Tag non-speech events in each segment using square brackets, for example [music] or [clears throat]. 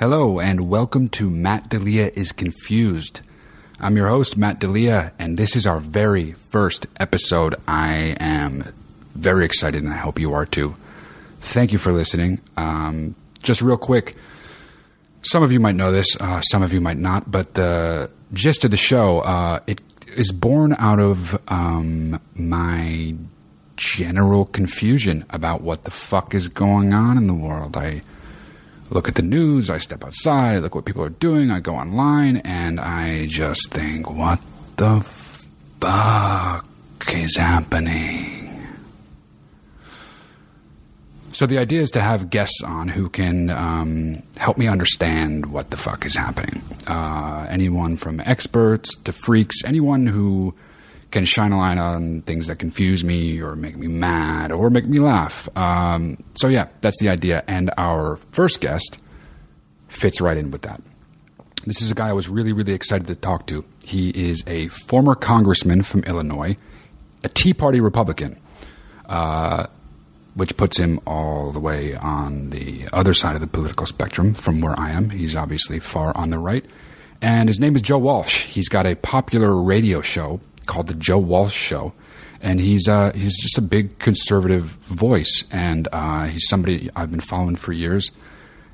Hello, and welcome to Matt D'Elia is Confused. I'm your host, Matt D'Elia, and this is our very first episode. I am very excited, and I hope you are too. Thank you for listening. Um, just real quick, some of you might know this, uh, some of you might not, but the gist of the show, uh, it is born out of um, my general confusion about what the fuck is going on in the world. I look at the news, I step outside, I look what people are doing, I go online, and I just think, what the fuck is happening? So the idea is to have guests on who can um, help me understand what the fuck is happening. Uh, anyone from experts to freaks, anyone who can shine a light on things that confuse me or make me mad or make me laugh. Um, so, yeah, that's the idea. And our first guest fits right in with that. This is a guy I was really, really excited to talk to. He is a former congressman from Illinois, a Tea Party Republican, uh, which puts him all the way on the other side of the political spectrum from where I am. He's obviously far on the right. And his name is Joe Walsh. He's got a popular radio show called the Joe Walsh Show, and he's uh, he's just a big conservative voice, and uh, he's somebody I've been following for years.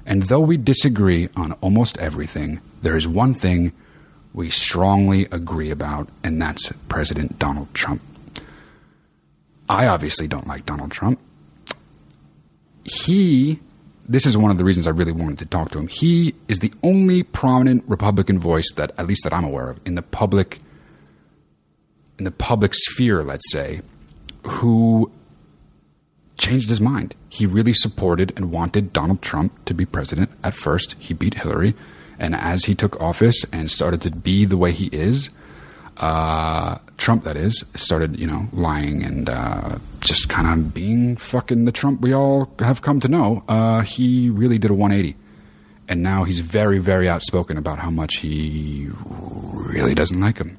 And though we disagree on almost everything, there is one thing we strongly agree about, and that's President Donald Trump. I obviously don't like Donald Trump. He, this is one of the reasons I really wanted to talk to him. He is the only prominent Republican voice that, at least that I'm aware of, in the public in the public sphere, let's say, who changed his mind. He really supported and wanted Donald Trump to be president at first. He beat Hillary. And as he took office and started to be the way he is, uh, Trump, that is, started, you know, lying and uh, just kind of being fucking the Trump we all have come to know. Uh, he really did a 180. And now he's very, very outspoken about how much he really doesn't like him.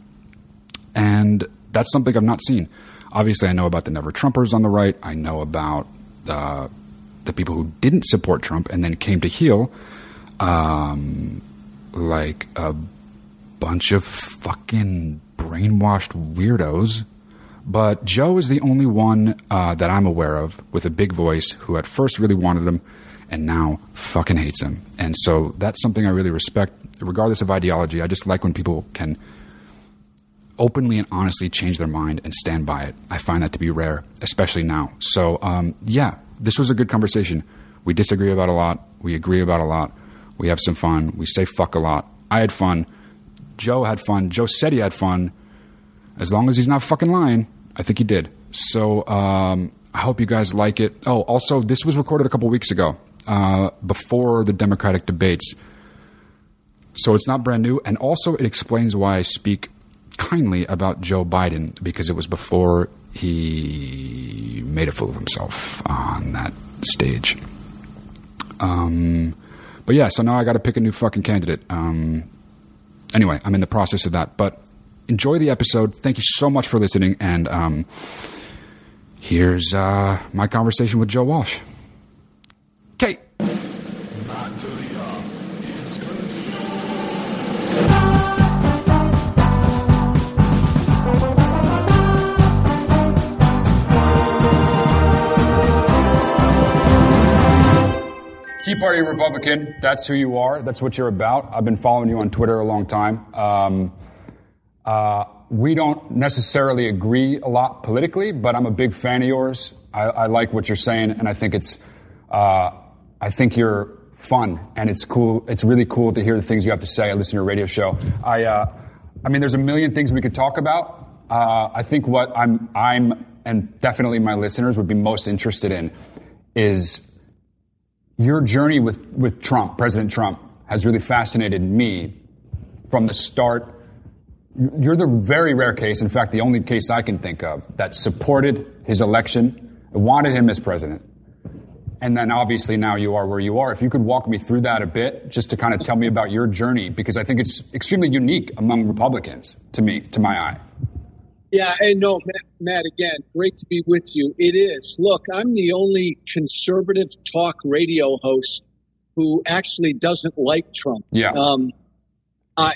And that's something I've not seen. Obviously, I know about the Never Trumpers on the right. I know about uh, the people who didn't support Trump and then came to heel, um, like a bunch of fucking brainwashed weirdos. But Joe is the only one uh, that I'm aware of with a big voice who at first really wanted him and now fucking hates him. And so that's something I really respect, regardless of ideology. I just like when people can openly and honestly change their mind and stand by it. I find that to be rare, especially now. So, um, yeah, this was a good conversation. We disagree about a lot. We agree about a lot. We have some fun. We say fuck a lot. I had fun. Joe had fun. Joe said he had fun. As long as he's not fucking lying, I think he did. So, um, I hope you guys like it. Oh, also, this was recorded a couple weeks ago, uh, before the Democratic debates. So it's not brand new. And also, it explains why I speak kindly about Joe Biden because it was before he made a fool of himself on that stage. Um, but yeah, so now I got to pick a new fucking candidate. Um, anyway, I'm in the process of that. But enjoy the episode. Thank you so much for listening. And um, here's uh, my conversation with Joe Walsh. Tea Party Republican, that's who you are. That's what you're about. I've been following you on Twitter a long time. Um, uh, we don't necessarily agree a lot politically, but I'm a big fan of yours. I, I like what you're saying, and I think it's, uh, I think you're fun, and it's cool. It's really cool to hear the things you have to say. I listen to your radio show. I, uh, I mean, there's a million things we could talk about. Uh, I think what I'm, I'm, and definitely my listeners would be most interested in is your journey with, with Trump, President Trump. has really fascinated me from the start. You're the very rare case, in fact, the only case I can think of, that supported his election, wanted him as president. And then obviously now you are where you are. If you could walk me through that a bit, just to kind of tell me about your journey, because I think it's extremely unique among Republicans to me, to my eye. Yeah, and no, Matt, Matt, again, great to be with you. It is. Look, I'm the only conservative talk radio host who actually doesn't like Trump. Yeah. Um, I,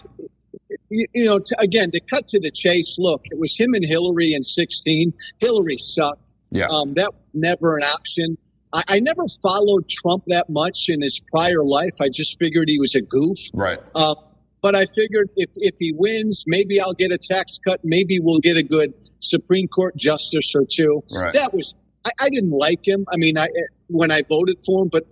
you, you know, to, again, to cut to the chase, look, it was him and Hillary in 16. Hillary sucked. Yeah. Um, that was never an option. I, I never followed Trump that much in his prior life. I just figured he was a goof. Right. Uh, but I figured if, if he wins, maybe I'll get a tax cut. Maybe we'll get a good Supreme Court justice or two. Right. That was, I, I didn't like him. I mean, I, eh, when I voted for him, but,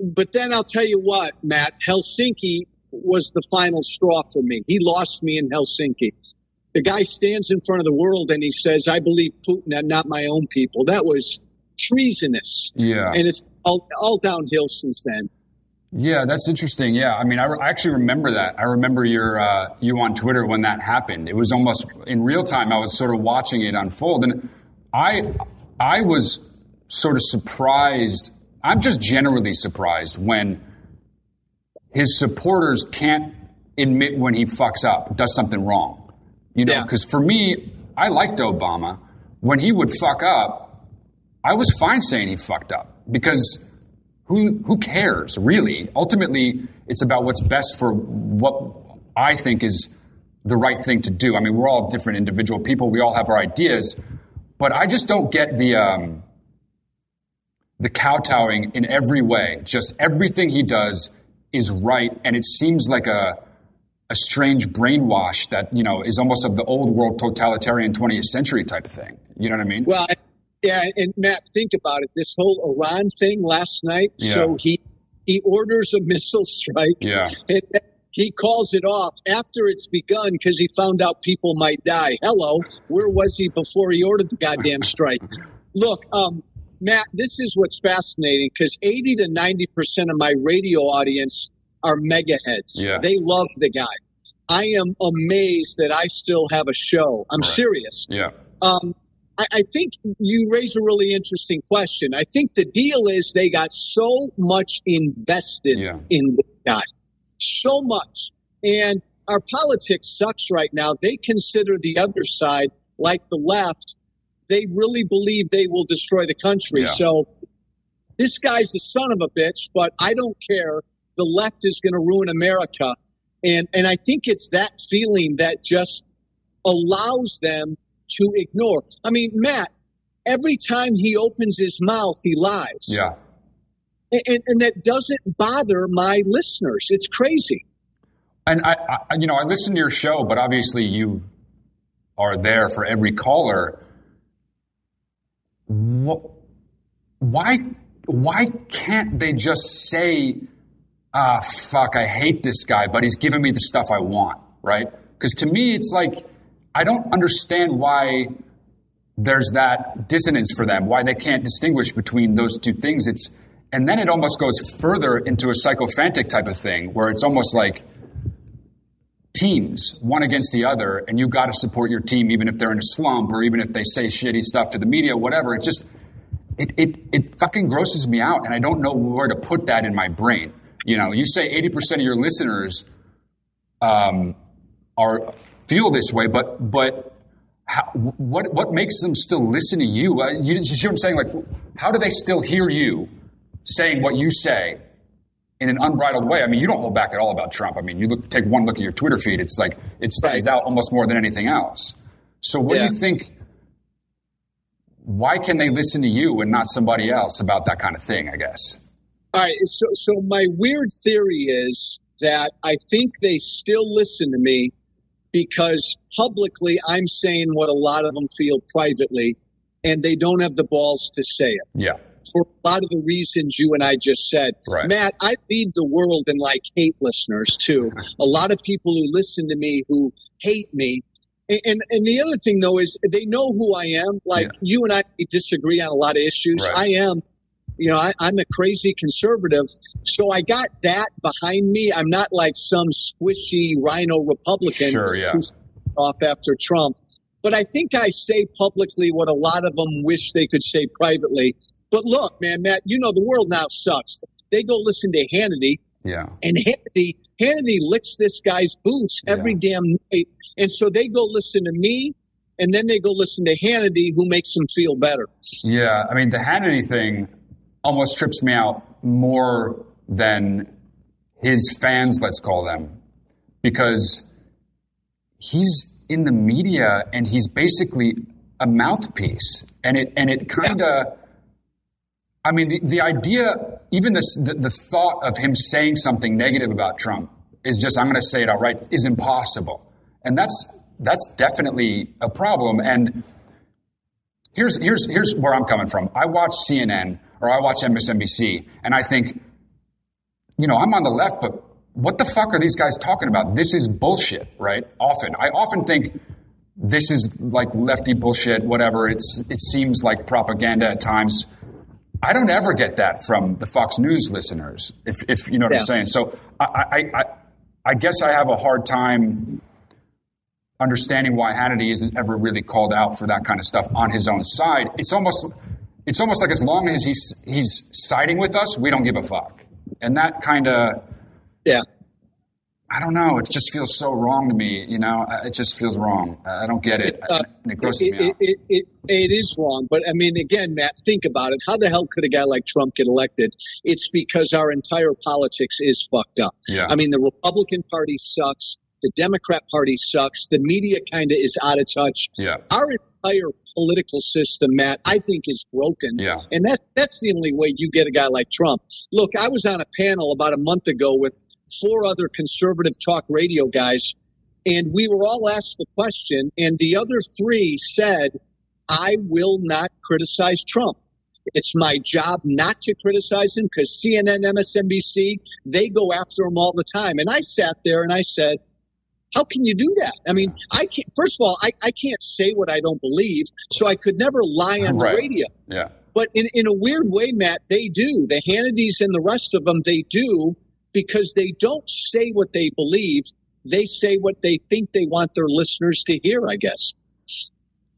but then I'll tell you what, Matt, Helsinki was the final straw for me. He lost me in Helsinki. The guy stands in front of the world and he says, I believe Putin and not my own people. That was treasonous. Yeah. And it's all, all downhill since then. Yeah, that's interesting. Yeah, I mean, I, re- I actually remember that. I remember your uh, you on Twitter when that happened. It was almost in real time. I was sort of watching it unfold, and I I was sort of surprised. I'm just generally surprised when his supporters can't admit when he fucks up, does something wrong. You know, because yeah. for me, I liked Obama. When he would fuck up, I was fine saying he fucked up because who who cares really? Ultimately, it's about what's best for what I think is the right thing to do. I mean, we're all different individual people. We all have our ideas, but I just don't get the um, the kowtowing in every way. Just everything he does is right, and it seems like a a strange brainwash that you know is almost of the old world totalitarian 20th century type of thing. You know what I mean? Well, yeah, and Matt, think about it. This whole Iran thing last night. Yeah. So he he orders a [laughs] missile strike. Yeah. And he calls it off after it's begun because he found out people might die. Hello, where was he before he ordered the goddamn [laughs] strike? Look, um, Matt, this is what's fascinating because 80 to 90 percent of my radio audience are MAGAheads. Yeah. They love the guy. I am amazed that I still have a show. I'm right. serious. Yeah. Um, I, I think you raise a really interesting question. I think the deal is they got so much invested yeah. in the guy, so much, and our politics sucks right now. They consider the other side, like the left, they really believe they will destroy the country. Yeah. So this guy's the son of a bitch, but I don't care. The left is going to ruin America. And, and I think it's that feeling that just allows them to ignore. I mean, Matt, every time he opens his mouth, he lies. Yeah. And, and that doesn't bother my listeners. It's crazy. And I, I, you know, I listen to your show, but obviously you are there for every caller. Why, why can't they just say, ah, fuck, I hate this guy, but he's giving me the stuff I want, right? Because to me, it's like, I don't understand why there's that dissonance for them, why they can't distinguish between those two things. It's and then it almost goes further into a sycophantic type of thing where it's almost like teams, one against the other, and you got to support your team even if they're in a slump or even if they say shitty stuff to the media, whatever. It just it it it fucking grosses me out, and I don't know where to put that in my brain. You know, you say eighty percent of your listeners um, are feel this way, but but how, what what makes them still listen to you? Uh, you, you see what I'm saying? Like, how do they still hear you saying what you say in an unbridled way? I mean, you don't hold back at all about Trump. I mean, you look take one look at your Twitter feed; it's like it stands out almost more than anything else. So, what yeah. do you think? Why can they listen to you and not somebody else about that kind of thing? I guess. All right. So, so my weird theory is that I think they still listen to me because publicly I'm saying what a lot of them feel privately, and they don't have the balls to say it. Yeah. For a lot of the reasons you and I just said. Right. Matt, I lead the world in like hate listeners too. [laughs] a lot of people who listen to me who hate me. And, and, and the other thing though is they know who I am. Like yeah. you and I disagree on a lot of issues. Right. I am You know, I, I'm a crazy conservative, so I got that behind me. I'm not like some squishy RINO Republican Sure, yeah. who's off after Trump. But I think I say publicly what a lot of them wish they could say privately. But look, man, Matt, you know the world now sucks. They go listen to Hannity, Yeah. and Hannity, Hannity licks this guy's boots every damn night. And so they go listen to me, and then they go listen to Hannity, who makes them feel better. Yeah, I mean, the Hannity thing almost trips me out more than his fans, let's call them, because he's in the media and he's basically a mouthpiece, and it and it kind of. I mean, the, the idea, even this, the, the thought of him saying something negative about Trump is just, I'm going to say it outright, is impossible. And that's, that's definitely a problem. And here's, here's, here's where I'm coming from. I watch CNN or I watch MSNBC and I think, you know, I'm on the left, but what the fuck are these guys talking about? This is bullshit, right? Often. I often think this is like lefty bullshit, whatever. It's, it seems like propaganda at times. I don't ever get that from the Fox News listeners, if, if you know what Yeah. I'm saying. So I, I, I, I guess I have a hard time understanding why Hannity isn't ever really called out for that kind of stuff on his own side. It's almost, it's almost like as long as he's he's siding with us, we don't give a fuck, and that kind of. Yeah. I don't know. It just feels so wrong to me. You know, it just feels wrong. I don't get it, Uh, it grosses it, me it, out. it, it, it is wrong. But I mean, again, Matt, think about it. How the hell could a guy like Trump get elected? It's because our entire politics is fucked up. Yeah. I mean, the Republican Party sucks. The Democrat Party sucks. The media kind of is out of touch. Yeah. Our entire political system, Matt, I think is broken. Yeah. And that that's the only way you get a guy like Trump. Look, I was on a panel about a month ago with four other conservative talk radio guys, and we were all asked the question, and the other three said, I will not criticize Trump. It's my job not to criticize him because CNN, MSNBC, they go after him all the time. And I sat there and I said, how can you do that? I mean, I can't, first of all, I, I can't say what I don't believe, so I could never lie on Right. the radio. Yeah. But in, in a weird way, Matt, they do. The Hannitys and the rest of them, they do because they don't say what they believe. They say what they think they want their listeners to hear, I guess.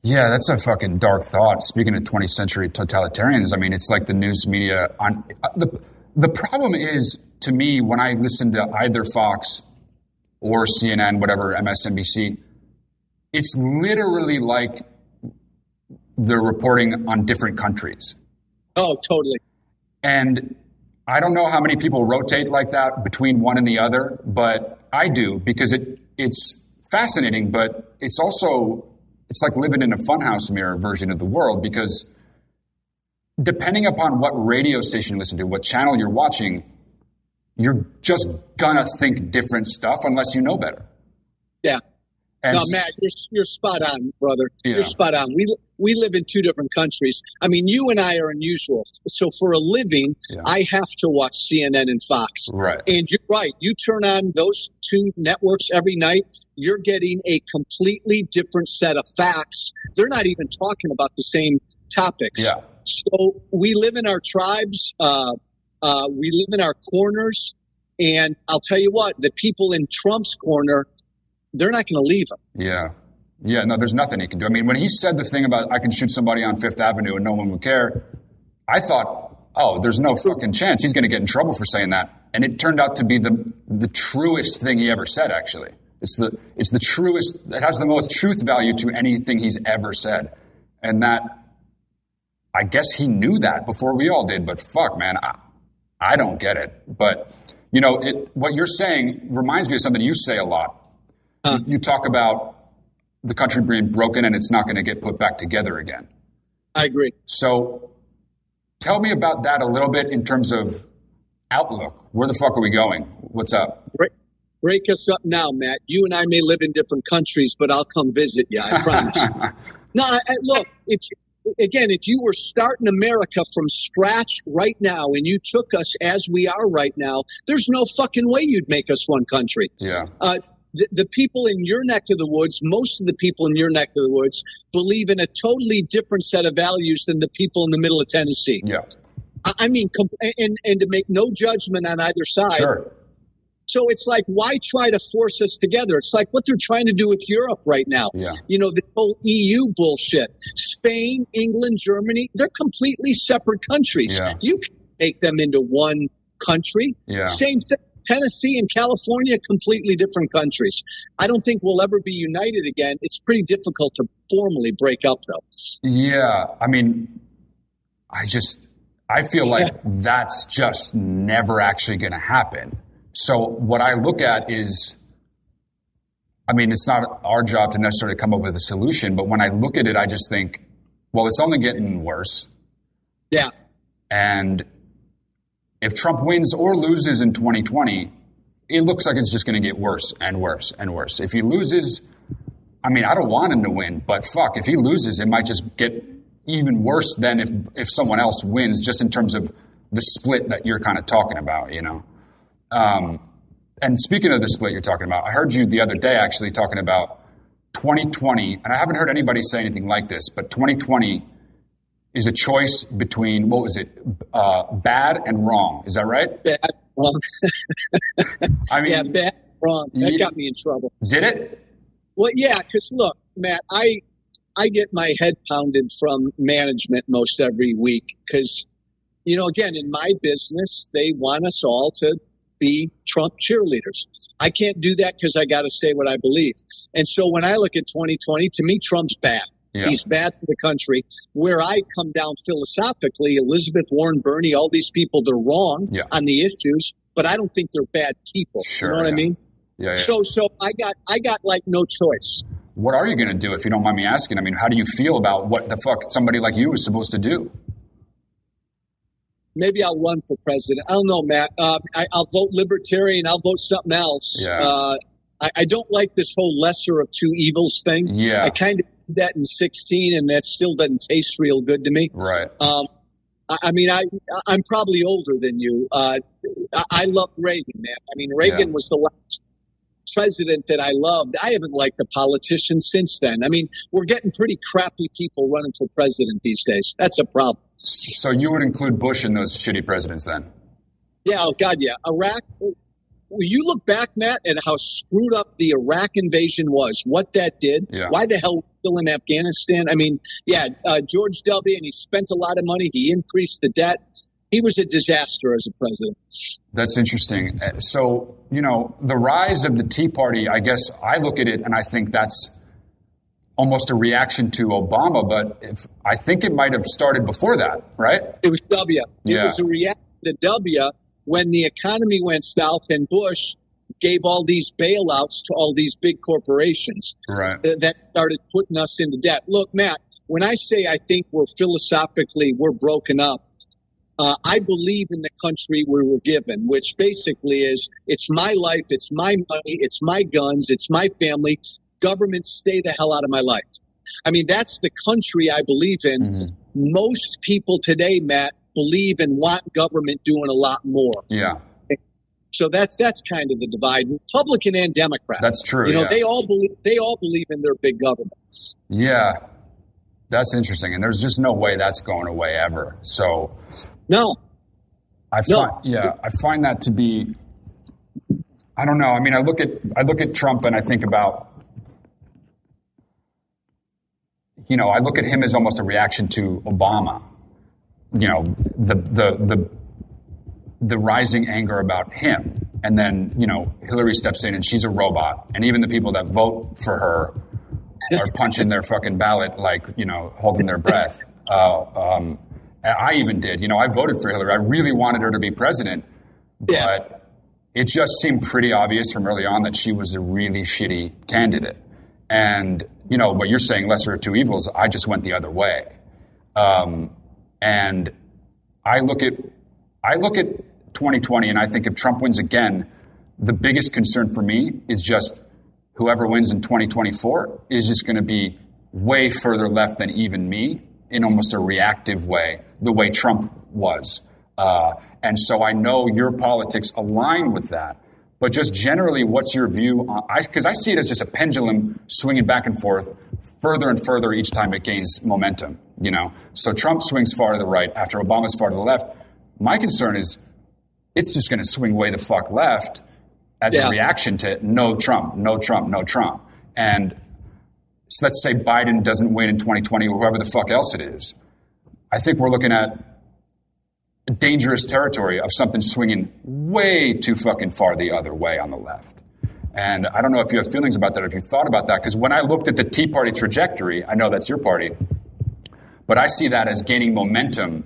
Yeah, that's a fucking dark thought. Speaking of 20th century totalitarians, I mean, it's like the news media on uh, the the problem is to me when I listen to either Fox or CNN, whatever MSNBC, it's literally like they're reporting on different countries. Oh, totally. And I don't know how many people rotate like that between one and the other, but I do because it it's fascinating, but it's also it's like living in a funhouse mirror version of the world because depending upon what radio station you listen to, what channel you're watching, you're just gonna think different stuff unless you know better. Yeah. And No, Matt, you're, you're spot on, brother. Yeah. You're spot on. We we live in two different countries. I mean, you and I are unusual. So for a living, Yeah. I have to watch CNN and Fox. right. And you're right. You turn on those two networks every night, you're getting a completely different set of facts. They're not even talking about the same topics. Yeah. So we live in our tribes. Uh, uh, we live in our corners. And I'll tell you what, the people in Trump's corner, they're not going to leave him. Yeah. Yeah, no, there's nothing he can do. I mean, when he said the thing about I can shoot somebody on Fifth Avenue and no one would care, I thought, oh, there's no fucking chance he's going to get in trouble for saying that. And it turned out to be the the truest thing he ever said. Actually, it's the it's the truest. It has the most truth value to anything he's ever said, and that I guess he knew that before we all did. But fuck, man, I, I don't get it. But you know, it, what you're saying reminds me of something you say a lot. You, you talk about the country being broken and it's not going to get put back together again. I agree. So tell me about that a little bit in terms of outlook. Where the fuck are we going? What's up? Break, break us up now, Matt. You and I may live in different countries, but I'll come visit you. I promise. [laughs] no, I, I- look, if you, again, if you were starting America from scratch right now and you took us as we are right now, there's no fucking way you'd make us one country. Yeah. Uh, the, the people in your neck of the woods, most of the people in your neck of the woods, believe in a totally different set of values than the people in the middle of Tennessee. Yeah. I mean, and and to make no judgment on either side. Sure. So it's like, why try to force us together? It's like what they're trying to do with Europe right now. Yeah. You know, the whole EU bullshit. Spain, England, Germany, they're completely separate countries. Yeah. You can make them into one country. Yeah. Same thing. Tennessee and California, completely different countries. I don't think we'll ever be united again. It's pretty difficult to formally break up, though. Yeah, I mean, I just I feel like that's just never actually going to happen. So what I look at is, I mean, it's not our job to necessarily come up with a solution, but when I look at it, I just think, well, it's only getting worse, Yeah. and if Trump wins or loses in 2020, it looks like it's just going to get worse and worse and worse. If he loses, I mean, I don't want him to win, but fuck, if he loses, it might just get even worse than if if someone else wins, just in terms of the split that you're kind of talking about, you know. Um, and speaking of the split you're talking about, I heard you the other day actually talking about 2020, and I haven't heard anybody say anything like this, but 2020 is a choice between what was it, uh, bad and wrong. Is that right? Bad, wrong. [laughs] I mean, yeah, bad, wrong. That Ye- got me in trouble. did it? Well, yeah, because look, Matt, I I get my head pounded from management most every week because, you know, again, in my business, they want us all to be Trump cheerleaders. I can't do that because I got to say what I believe. And so when I look at 2020, to me, Trump's bad. Yeah. He's bad for the country. Where I come down philosophically, Elizabeth Warren, Bernie, all these people, they're wrong Yeah. on the issues, but I don't think they're bad people. Sure, you know what yeah. I mean? Yeah. yeah. So, so I got, I got like no choice. what are you going to do if you don't mind me asking? I mean, how do you feel about what the fuck somebody like you is supposed to do? Maybe I'll run for president. I don't know, Matt. Uh, I, I'll vote libertarian. I'll vote something else. Yeah. Uh, I, I don't like this whole lesser of two evils thing. Yeah. I kind of did that in 16, and that still doesn't taste real good to me. Right. Um, I, I mean, I I'm probably older than you. Uh, I, I love Reagan, man. I mean, Reagan Yeah. was the last president that I loved. I haven't liked a politician since then. I mean, we're getting pretty crappy people running for president these days. That's a problem. So you would include Bush in those shitty presidents then? Yeah, oh God, yeah. Iraq. When you look back, Matt, at how screwed up the Iraq invasion was, what that did, Yeah. why the hell we're still in Afghanistan? I mean, yeah, uh, George W. and he spent a lot of money. He increased the debt. He was a disaster as a president. That's interesting. Uh, So, you know, the rise of the Tea Party, I guess I look at it and I think that's almost a reaction to Obama, but if, I think it might have started before that, right? It was W. Yeah. It was a reaction to W when the economy went south and Bush gave all these bailouts to all these big corporations. Right. th- that started putting us into debt. Look, Matt, when I say I think we're philosophically we're broken up, uh, I believe in the country we were given, which basically is it's my life, it's my money, it's my guns, it's my family. Government, stay the hell out of my life. I mean, that's the country I believe in. Mhm. Most people today, Matt, believe and want government doing a lot more. Yeah. So that's that's kind of the divide, Republican and Democrat. That's true. You know, yeah. they all believe they all believe in their big government. yeah. That's interesting. And there's just no way that's going away ever. So No, I No. yeah, I find that to be, I don't know. I mean, I look at, I look at Trump and I think about, you know, I look at him as almost a reaction to Obama. You know, the, the, the, the rising anger about him. And then, you know, Hillary steps in and she's a robot. And even the people that vote for her are [laughs] punching their fucking ballot, like, you know, holding their breath. [laughs] Uh, um, I even did. You know, I voted for Hillary. I really wanted her to be president. Yeah. But it just seemed pretty obvious from early on that she was a really shitty candidate. And, you know, what you're saying, lesser of two evils, I just went the other way. Um, and I look at I look at 2020 and I think if Trump wins again, the biggest concern for me is just whoever wins in 2024 is just going to be way further left than even me in almost a reactive way, the way Trump was. Uh, and so I know your politics align with that. But just generally, what's your view on? I because I, see it as just a pendulum swinging back and forth, further and further each time it gains momentum. You know, so Trump swings far to the right after Obama's far to the left. My concern is it's just going to swing way the fuck left as Yeah. a reaction to no Trump, no Trump, no Trump. And so let's say Biden doesn't win in 2020 or whoever the fuck else it is. I think we're looking at dangerous territory of something swinging way too fucking far the other way on the left. And I don't know if you have feelings about that, if you thought about that, because when I looked at the Tea Party trajectory, I know that's your party, but I see that as gaining momentum,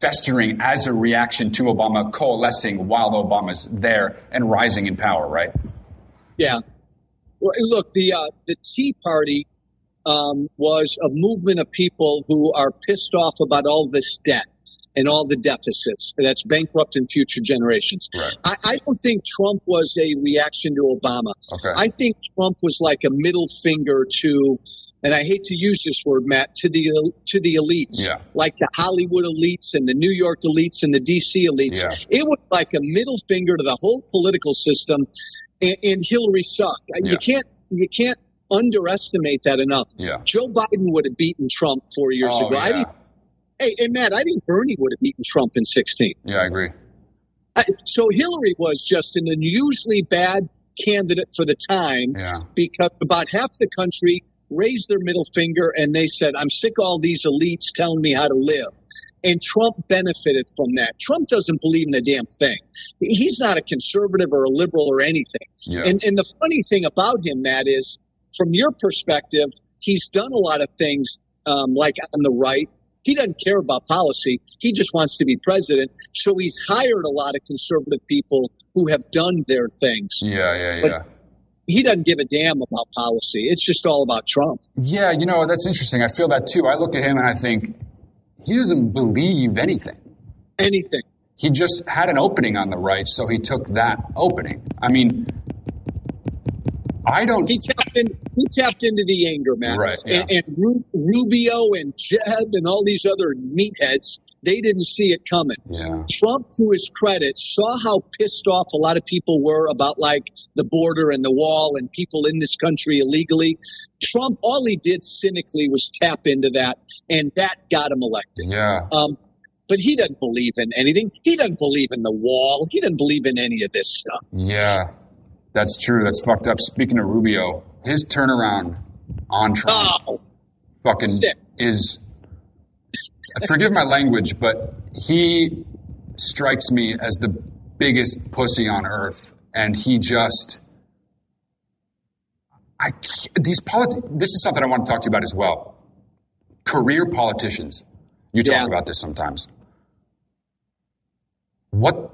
festering as a reaction to Obama, coalescing while Obama's there and rising in power, right? Yeah. Well, look, the uh, the Tea Party um, was a movement of people who are pissed off about all this debt and all the deficits that's bankrupting future generations. Right. I, I don't think Trump was a reaction to Obama. Okay. I think Trump was like a middle finger to, and I hate to use this word, Matt, to the to the elites, Yeah. like the Hollywood elites and the New York elites and the DC elites. Yeah. It was like a middle finger to the whole political system, and, and Hillary sucked. Yeah. You can't you can't underestimate that enough. Yeah. Joe Biden would have beaten Trump four years Oh, ago. I yeah. Hey, hey, Matt, I think Bernie would have beaten Trump in 16. Yeah, I agree. I, so Hillary was just an unusually bad candidate for the time Yeah. because about half the country raised their middle finger and they said, I'm sick of all these elites telling me how to live. And Trump benefited from that. Trump doesn't believe in a damn thing. He's not a conservative or a liberal or anything. Yeah. And, and the funny thing about him, Matt, is from your perspective, he's done a lot of things um, like on the right. He doesn't care about policy. He just wants to be president. So he's hired a lot of conservative people who have done their things. yeah, yeah, But- yeah. He doesn't give a damn about policy. It's just all about Trump. Yeah, you know, that's interesting. I feel that too. I look at him and I think he doesn't believe anything. Anything. He just had an opening on the right, so he took that opening. I mean, I don't. He tapped in. He tapped into the anger, man. Right, yeah. And, and Ru- Rubio and Jeb and all these other meatheads, they didn't see it coming. Yeah, Trump, to his credit, saw how pissed off a lot of people were about like the border and the wall and people in this country illegally. Trump, all he did cynically was tap into that, and that got him elected. yeah, Um, but he doesn't believe in anything. He doesn't believe in the wall. He doesn't believe in any of this stuff. yeah. That's true. That's fucked up. Speaking of Rubio, his turnaround on Trump Oh, fucking sick. is. Forgive my language, but he strikes me as the biggest pussy on earth, and he just. I these politi- This is something I want to talk to you about as well. Career politicians. You talk Yeah. about this sometimes. What?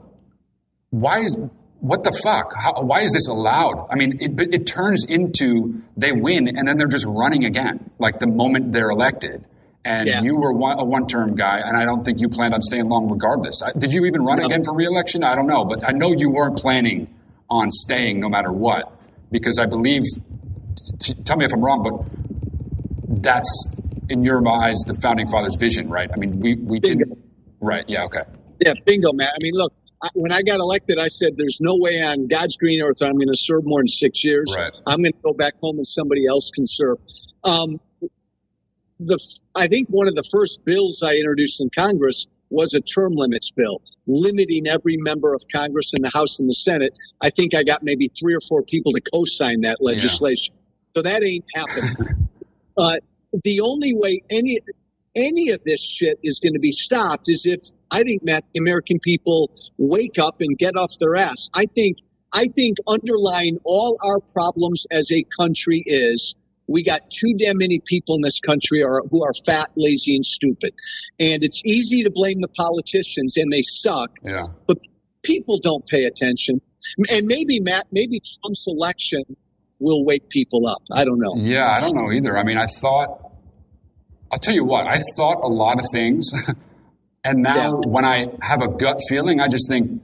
Why is? What the fuck? How, why is this allowed? I mean, it, it turns into they win and then they're just running again, like the moment they're elected. And Yeah. you were one, a one-term guy, and I don't think you planned on staying long regardless. I, did you even run again for re-election? I don't know, but I know you weren't planning on staying no matter what, because I believe. T- tell me if I'm wrong, but that's in your eyes the founding fathers' vision, right? I mean, we we Bingo. didn't. Right? Yeah. Okay. Yeah, bingo, man. I mean, look, when I got elected, I said, "There's no way on God's green earth I'm going to serve more than six years. Right. I'm going to go back home and somebody else can serve." Um, the I think one of the first bills I introduced in Congress was a term limits bill, limiting every member of Congress in the House and the Senate. I think I got maybe three or four people to co-sign that legislation. So that ain't happening. [laughs] uh, the only way any any of this shit is going to be stopped is if I think Matt, American people wake up and get off their ass. I think I think underlying all our problems as a country is we got too damn many people in this country are, who are fat, lazy, and stupid. And it's easy to blame the politicians, and they suck, Yeah. but people don't pay attention. And maybe, Matt, maybe Trump's election will wake people up. I don't know. Yeah, I don't know either. I mean, I thought, I'll tell you what, I thought a lot of things. [laughs] and now Yeah. when I have a gut feeling, I just think,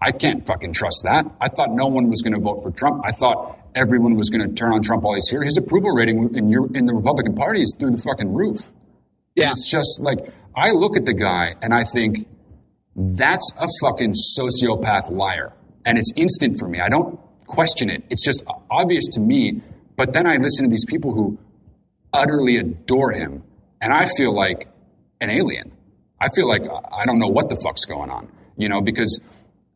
I can't fucking trust that. I thought no one was going to vote for Trump. I thought everyone was going to turn on Trump while he's here. His approval rating in, your, in the Republican Party is through the fucking roof. Yeah. It's just like, I look at the guy and I think, that's a fucking sociopath liar. And it's instant for me. I don't question it. It's just obvious to me. But then I listen to these people who utterly adore him, and I feel like an alien. I feel like uh, I don't know what the fuck's going on, you know, because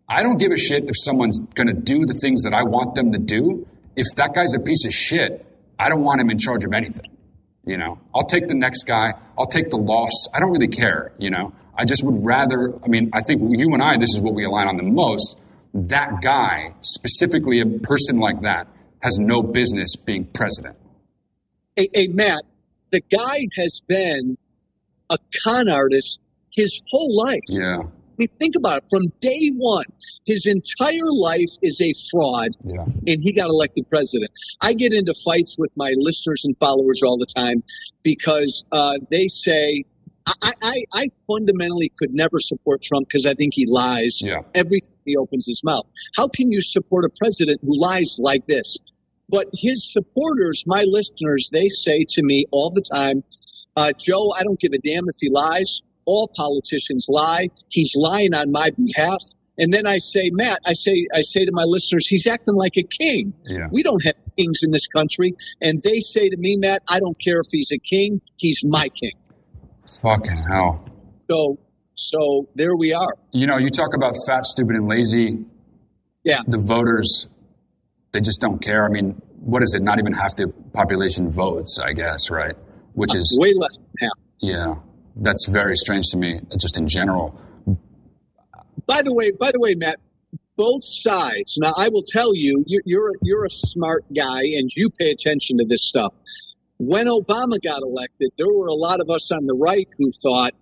I don't give a shit if someone's going to do the things that I want them to do. If that guy's a piece of shit, I don't want him in charge of anything. You know, I'll take the next guy. I'll take the loss. I don't really care. You know, I just would rather. I mean, I think you and I, this is what we align on the most. That guy, specifically a person like that, has no business being president. Hey, hey Matt, the guy has been a con artist his whole life. Yeah. I mean, think about it. From day one, his entire life is a fraud, Yeah. and he got elected president. I get into fights with my listeners and followers all the time because uh, they say I, I, I fundamentally could never support Trump because I think he lies Yeah. every time he opens his mouth. How can you support a president who lies like this? But his supporters, my listeners, they say to me all the time, uh, Joe, I don't give a damn if he lies. All politicians lie. He's lying on my behalf. And then I say, Matt, I say, I say to my listeners, he's acting like a king. Yeah. We don't have kings in this country. And they say to me, Matt, I don't care if he's a king. He's my king. Fucking hell. So, so there we are. You know, you talk about fat, stupid, and lazy. Yeah. The voters, they just don't care. I mean, what is it? Not even half the population votes, I guess, right? Which is, Way less than half. yeah, that's very strange to me, just in general. By the way, by the way, Matt, both sides. Now, I will tell you, you- you're you're a smart guy, and you pay attention to this stuff. When Obama got elected, there were a lot of us on the right who thought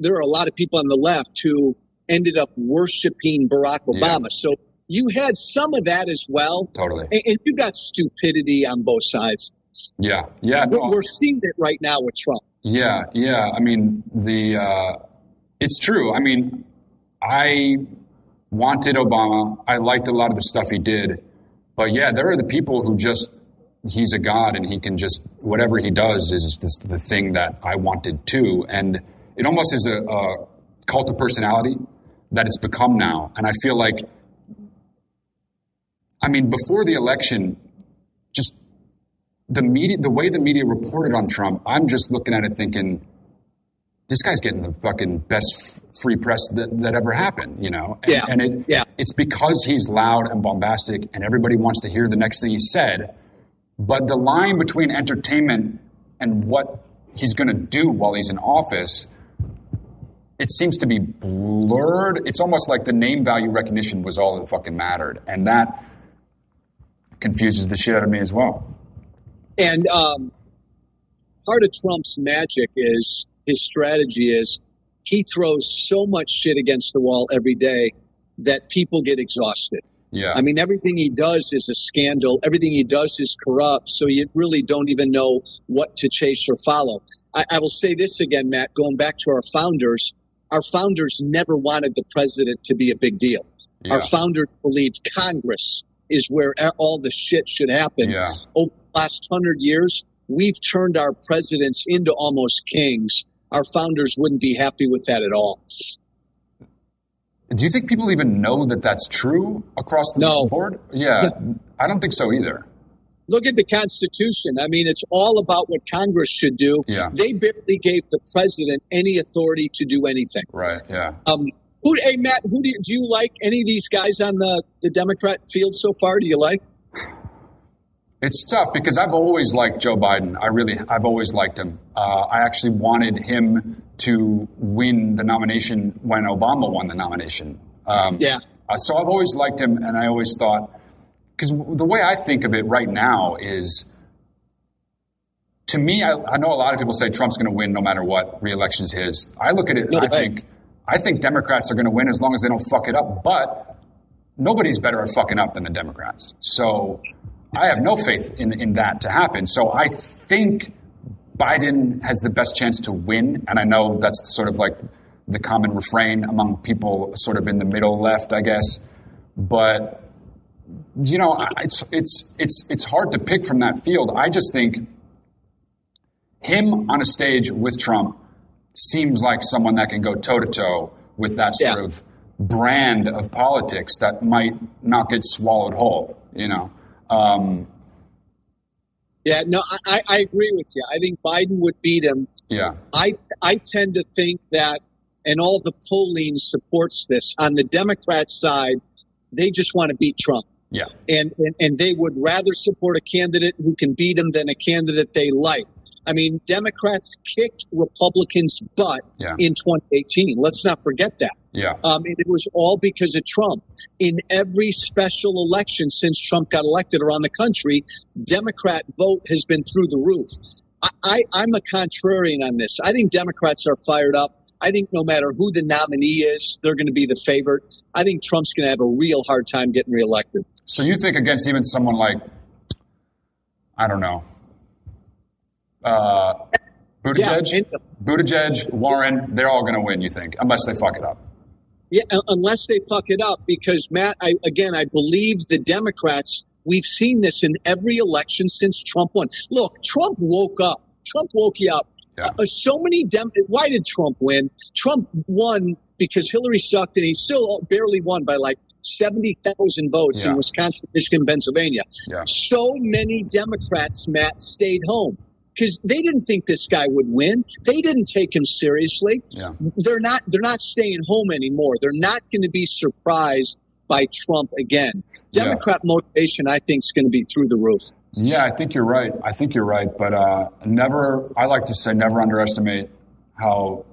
there are a lot of people on the left who ended up worshiping Barack Obama. So you had some of that as well, Totally. and, and you got stupidity on both sides. Yeah. Yeah. We're, we're seeing it right now with Trump. Yeah, yeah. I mean, the uh, it's true. I mean, I wanted Obama. I liked a lot of the stuff he did, but yeah, there are the people who just he's a god and he can just whatever he does is this, the thing that I wanted too, and it almost is a, a cult of personality that it's become now, and I feel like. I mean, before the election, just the media, the way the media reported on Trump, I'm just looking at it thinking, this guy's getting the fucking best free press that, that ever happened, you know? And, Yeah, and it, yeah. it's because he's loud and bombastic and everybody wants to hear the next thing he said. But the line between entertainment and what he's going to do while he's in office, it seems to be blurred. It's almost like the name value recognition was all that fucking mattered. And that confuses the shit out of me as well. And um, part of Trump's magic is his strategy is he throws so much shit against the wall every day that people get exhausted. Yeah. I mean, everything he does is a scandal. Everything he does is corrupt. So you really don't even know what to chase or follow. I, I will say this again, Matt, going back to our founders. Our founders never wanted the president to be a big deal. Our founders believed Congress is where all the shit should happen Yeah. over the last hundred years, we've turned our presidents into almost kings. Our founders wouldn't be happy with that at all. Do you think people even know that that's true across the No. board? Yeah, I don't think so either. Look at the Constitution. I mean, it's all about what Congress should do. Yeah. They barely gave the president any authority to do anything. Right. Yeah. Um, who, hey, Matt, who do you, do you like? Any of these guys on the, the Democrat field so far? Do you like? It's tough because I've always liked Joe Biden. I really, I've always liked him. Uh, I actually wanted him to win the nomination when Obama won the nomination. Um, Yeah. uh, so I've always liked him, and I always thought, because the way I think of it right now is, to me, I, I know a lot of people say Trump's going to win no matter what. Re-election's his. I look at it, No and I think, I think Democrats are going to win as long as they don't fuck it up. But nobody's better at fucking up than the Democrats. So I have no faith in, in that to happen. So I think Biden has the best chance to win. And I know that's sort of like the common refrain among people sort of in the middle left, I guess. But you know, it's it's it's it's hard to pick from that field. I just think him on a stage with Trump seems like someone that can go toe to toe with that sort Yeah. of brand of politics that might not get swallowed whole. You know, um, Yeah, no, I, I- I agree with you. I think Biden would beat him yeah, I I tend to think that and all the polling supports this. On the Democrat side, they just want to beat Trump. Yeah. And, and, and they would rather support a candidate who can beat him than a candidate they like. I mean, Democrats kicked Republicans' butt Yeah. in 2018. Let's not forget that. Yeah. Um, it was all because of Trump. In every special election since Trump got elected around the country, Democrat vote has been through the roof. I, I, I'm a contrarian on this. I think Democrats are fired up. I think no matter who the nominee is, they're going to be the favorite. I think Trump's going to have a real hard time getting reelected. So you think against even someone like, I don't know, uh, Buttigieg, Yeah, Buttigieg, Warren, they're all going to win. You think, unless they fuck it up. Yeah, unless they fuck it up, because Matt, I, again, I believe the Democrats. We've seen this in every election since Trump won. Look, Trump woke up. Trump woke you up. Yeah. Uh, so many Dem. Why did Trump win? Trump won because Hillary sucked, and he still barely won by like seventy thousand votes Yeah. in Wisconsin, Michigan, Pennsylvania. Yeah. So many Democrats, Matt, stayed home because they didn't think this guy would win. They didn't take him seriously Yeah. they're not they're not staying home anymore. They're not going to be surprised by Trump again. Yeah. Democrat motivation, I think, is going to be through the roof. Yeah, I think you're right. I think you're right. But uh, never, I like to say, never underestimate how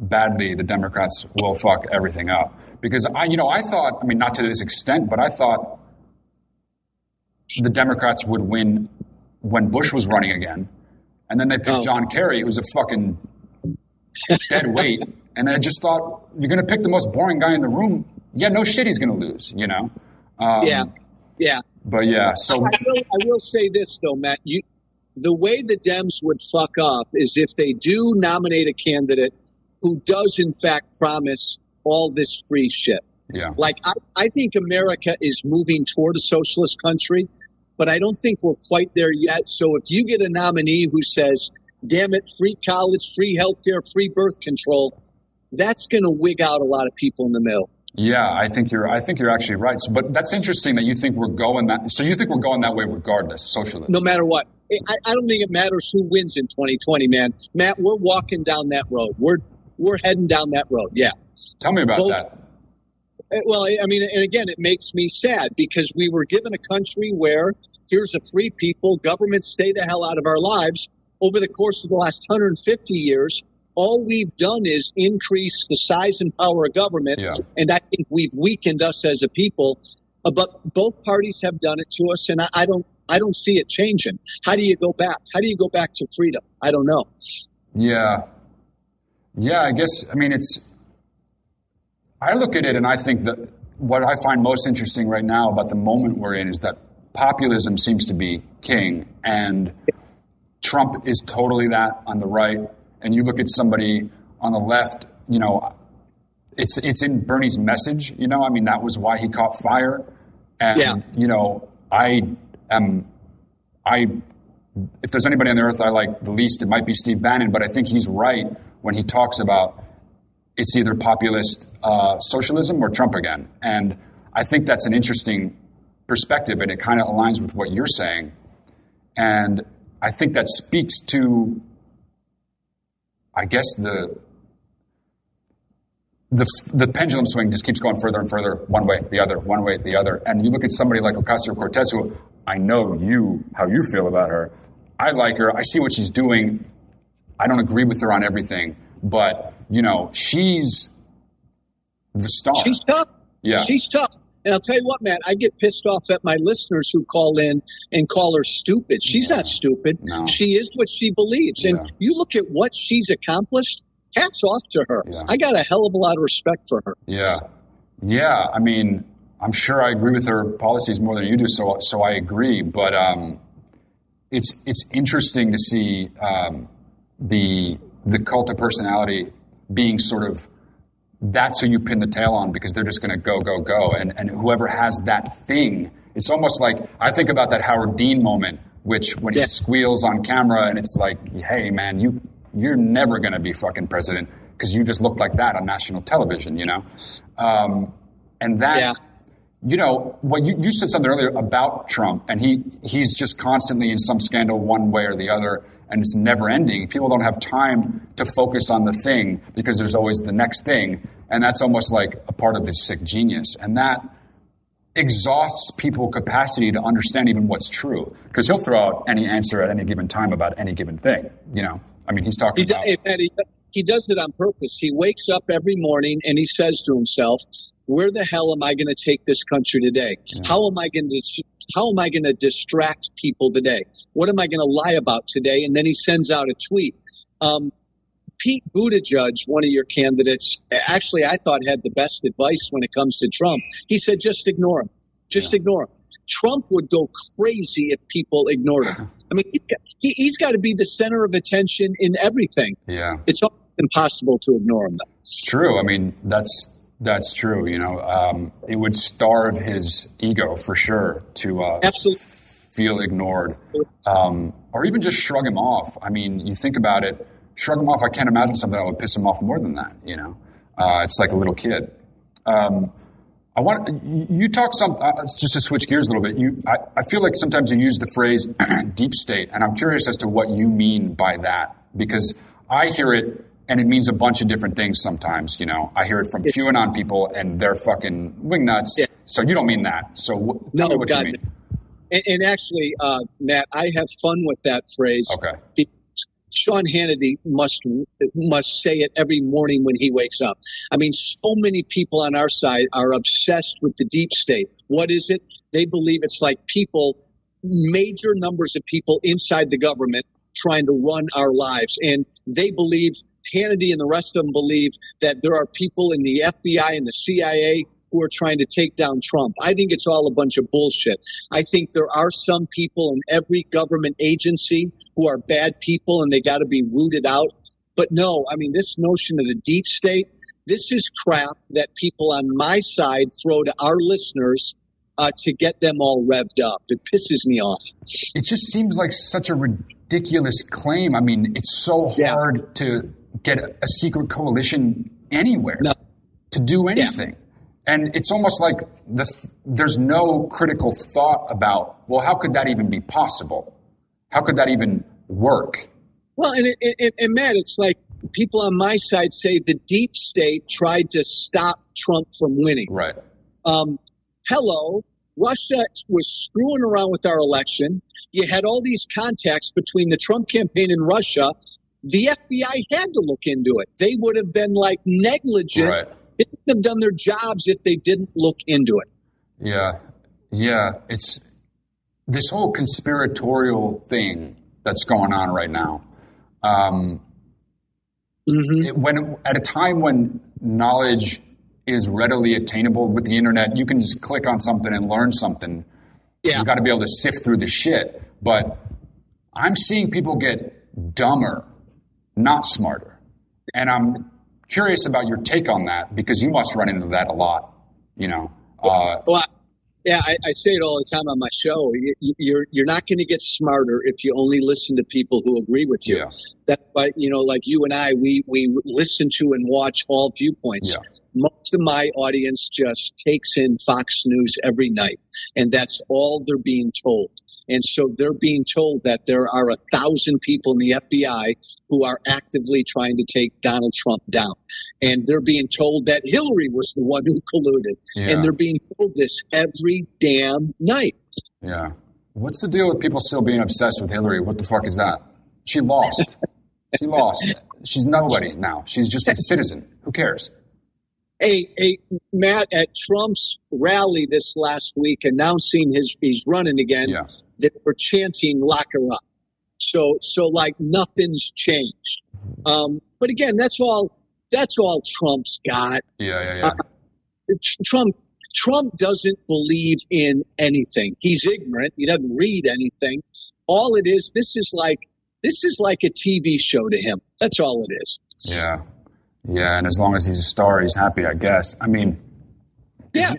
badly the Democrats will fuck everything up. Because I, you know, I thought, I mean, not to this extent, but I thought the Democrats would win when Bush was running again, and then they picked Oh. John Kerry, who's a fucking dead weight. And I just thought, you're going to pick the most boring guy in the room. Yeah, no shit, he's going to lose. You know. Um, yeah, yeah. But yeah, so I will, I will say this though, Matt. You, the way the Dems would fuck up is if they do nominate a candidate who does in fact promise all this free shit. yeah. Like I, I think America is moving toward a socialist country, but I don't think we're quite there yet. So if you get a nominee who says, damn it, free college, free healthcare, free birth control, that's going to wig out a lot of people in the middle. Yeah, I think you're. I think you're actually right. So, but that's interesting that you think we're going that. So you think we're going that way regardless, socially. No matter what. I, I don't think it matters who wins in 2020, man. Matt, we're walking down that road. We're, we're heading down that road. Yeah. Tell me about Well- that. Uh, Well, I mean, and again, it makes me sad because we were given a country where here's a free people, government stay the hell out of our lives. Over the course of the last 150 years, all we've done is increase the size and power of government, Yeah. and I think we've weakened us as a people. Uh, but both parties have done it to us, and I, I don't, I don't see it changing. How do you go back? How do you go back to freedom? I don't know. Yeah, yeah. I guess. I mean, it's. I look at it and I think that what I find most interesting right now about the moment we're in is that populism seems to be king, and Trump is totally that on the right. And you look at somebody on the left, you know, it's it's in Bernie's message. You know, I mean, that was why he caught fire. And Yeah. you know, I am, I if there's anybody on the earth I like the least, it might be Steve Bannon. But I think he's right when he talks about it's either populist uh, socialism or Trump again. And I think that's an interesting perspective, and it kind of aligns with what you're saying. And I think that speaks to, I guess the the the pendulum swing just keeps going further and further, one way, the other, one way, the other. And you look at somebody like Ocasio Cortez, who I know you how you feel about her. I like her. I see what she's doing. I don't agree with her on everything, but you know, she's the star. She's tough. Yeah. She's tough. And I'll tell you what, Matt, I get pissed off at my listeners who call in and call her stupid. She's Yeah. not stupid. No. She is what she believes. And Yeah. you look at what she's accomplished, hats off to her. Yeah. I got a hell of a lot of respect for her. Yeah, yeah. I mean, I'm sure I agree with her policies more than you do, so so I agree. But um, it's it's interesting to see um, the the cult of personality being sort of that's who you pin the tail on because they're just going to go go go, and and whoever has that thing, it's almost like I think about that Howard Dean moment, which when Yeah. he squeals on camera, and it's like, hey man, you you're never going to be fucking president because you just look like that on national television, you know, um, and that Yeah. you know what you, you said something earlier about Trump, and he he's just constantly in some scandal one way or the other. And it's never ending, people don't have time to focus on the thing because there's always the next thing. And that's almost like a part of his sick genius. And that exhausts people capacity to understand even what's true because he'll throw out any answer at any given time about any given thing. You know, I mean, he's talking He, about. does, he, he does it on purpose. He wakes up every morning and he says to himself, "Where the hell am I going to take this country today? How am I going to how am I going to distract people today? What am I going to lie about today?" And then he sends out a tweet. Um, Pete Buttigieg, one of your candidates, actually I thought had the best advice when it comes to Trump. He said, "Just ignore him. Just ignore him." Trump would go crazy if people ignored him. [laughs] I mean, he, he's got to be the center of attention in everything. yeah. It's impossible to ignore him. Though. True. I mean, that's that's true. You know, um, it would starve his ego for sure to uh, Absolutely. feel ignored, um, or even just shrug him off. I mean, you think about it, shrug him off. I can't imagine something that would piss him off more than that. You know, uh, it's like a little kid. Um, I want you- talk some uh, just to switch gears a little bit. You, I, I feel like sometimes you use the phrase [clears throat] deep state, and I'm curious as to what you mean by that because I hear it and it means a bunch of different things. Sometimes, you know, I hear it from QAnon people and they're fucking wingnuts. Yeah. So you don't mean that. So w- tell No, me what God, you mean. And, and actually, uh, Matt, I have fun with that phrase. Okay. Because Sean Hannity must must say it every morning when he wakes up. I mean, so many people on our side are obsessed with the deep state. What is it? They believe it's like people, major numbers of people inside the government trying to run our lives, and they believe Hannity and the rest of them believe that there are people in the FBI and the CIA who are trying to take down Trump. I think it's all a bunch of bullshit. I think there are some people in every government agency who are bad people and they got to be rooted out. But no, I mean, this notion of the deep state, this is crap that people on my side throw to our listeners uh, to get them all revved up. It pisses me off. It just seems like such a ridiculous claim. I mean, it's so Yeah. hard to get a, secret coalition anywhere No. to do anything. And it's almost like the, there's no critical thought about, well, how could that even be possible? How could that even work? Well, and, it, and, and Matt, it's like people on my side say the deep state tried to stop Trump from winning. Right. um, hello, Russia was screwing around with our election. You had all these contacts between the Trump campaign and Russia. The FBI had to look into it. They would have been like negligent. Right. They wouldn't have done their jobs if they didn't look into it. Yeah. Yeah. It's this whole conspiratorial thing that's going on right now. Um, Mm-hmm. it- when at a time when knowledge is readily attainable with the internet, you can just click on something and learn something. Yeah. You got to be able to sift through the shit. But I'm seeing people get dumber, not smarter. And I'm curious about your take on that because you must run into that a lot. You know, uh, Well, yeah, I, I say it all the time on my show. You, you- you're you're not going to get smarter if you only listen to people who agree with you. Yeah. That's why you know, like you and I, we we listen to and watch all viewpoints. Yeah. Most of my audience just takes in Fox News every night, and that's all they're being told. And so they're being told that there are a thousand people in the FBI who are actively trying to take Donald Trump down. And they're being told that Hillary was the one who colluded. Yeah. And they're being told this every damn night. Yeah. What's the deal with people still being obsessed with Hillary? What the fuck is that? She lost. [laughs] she lost. She's nobody now. She's just a citizen. Who cares? Hey, Matt, at Trump's rally this last week announcing his he's running again, Yeah. that we're chanting "lock her up." So, so like nothing's changed. Um, but again, that's all. That's all Trump's got. Yeah, yeah, yeah. Tr- Trump Trump doesn't believe in anything. He's ignorant. He doesn't read anything. All it is, this is like this is like a TV show to him. That's all it is. Yeah. Yeah, and as long as he's a star, he's happy, I guess. I mean, Yeah.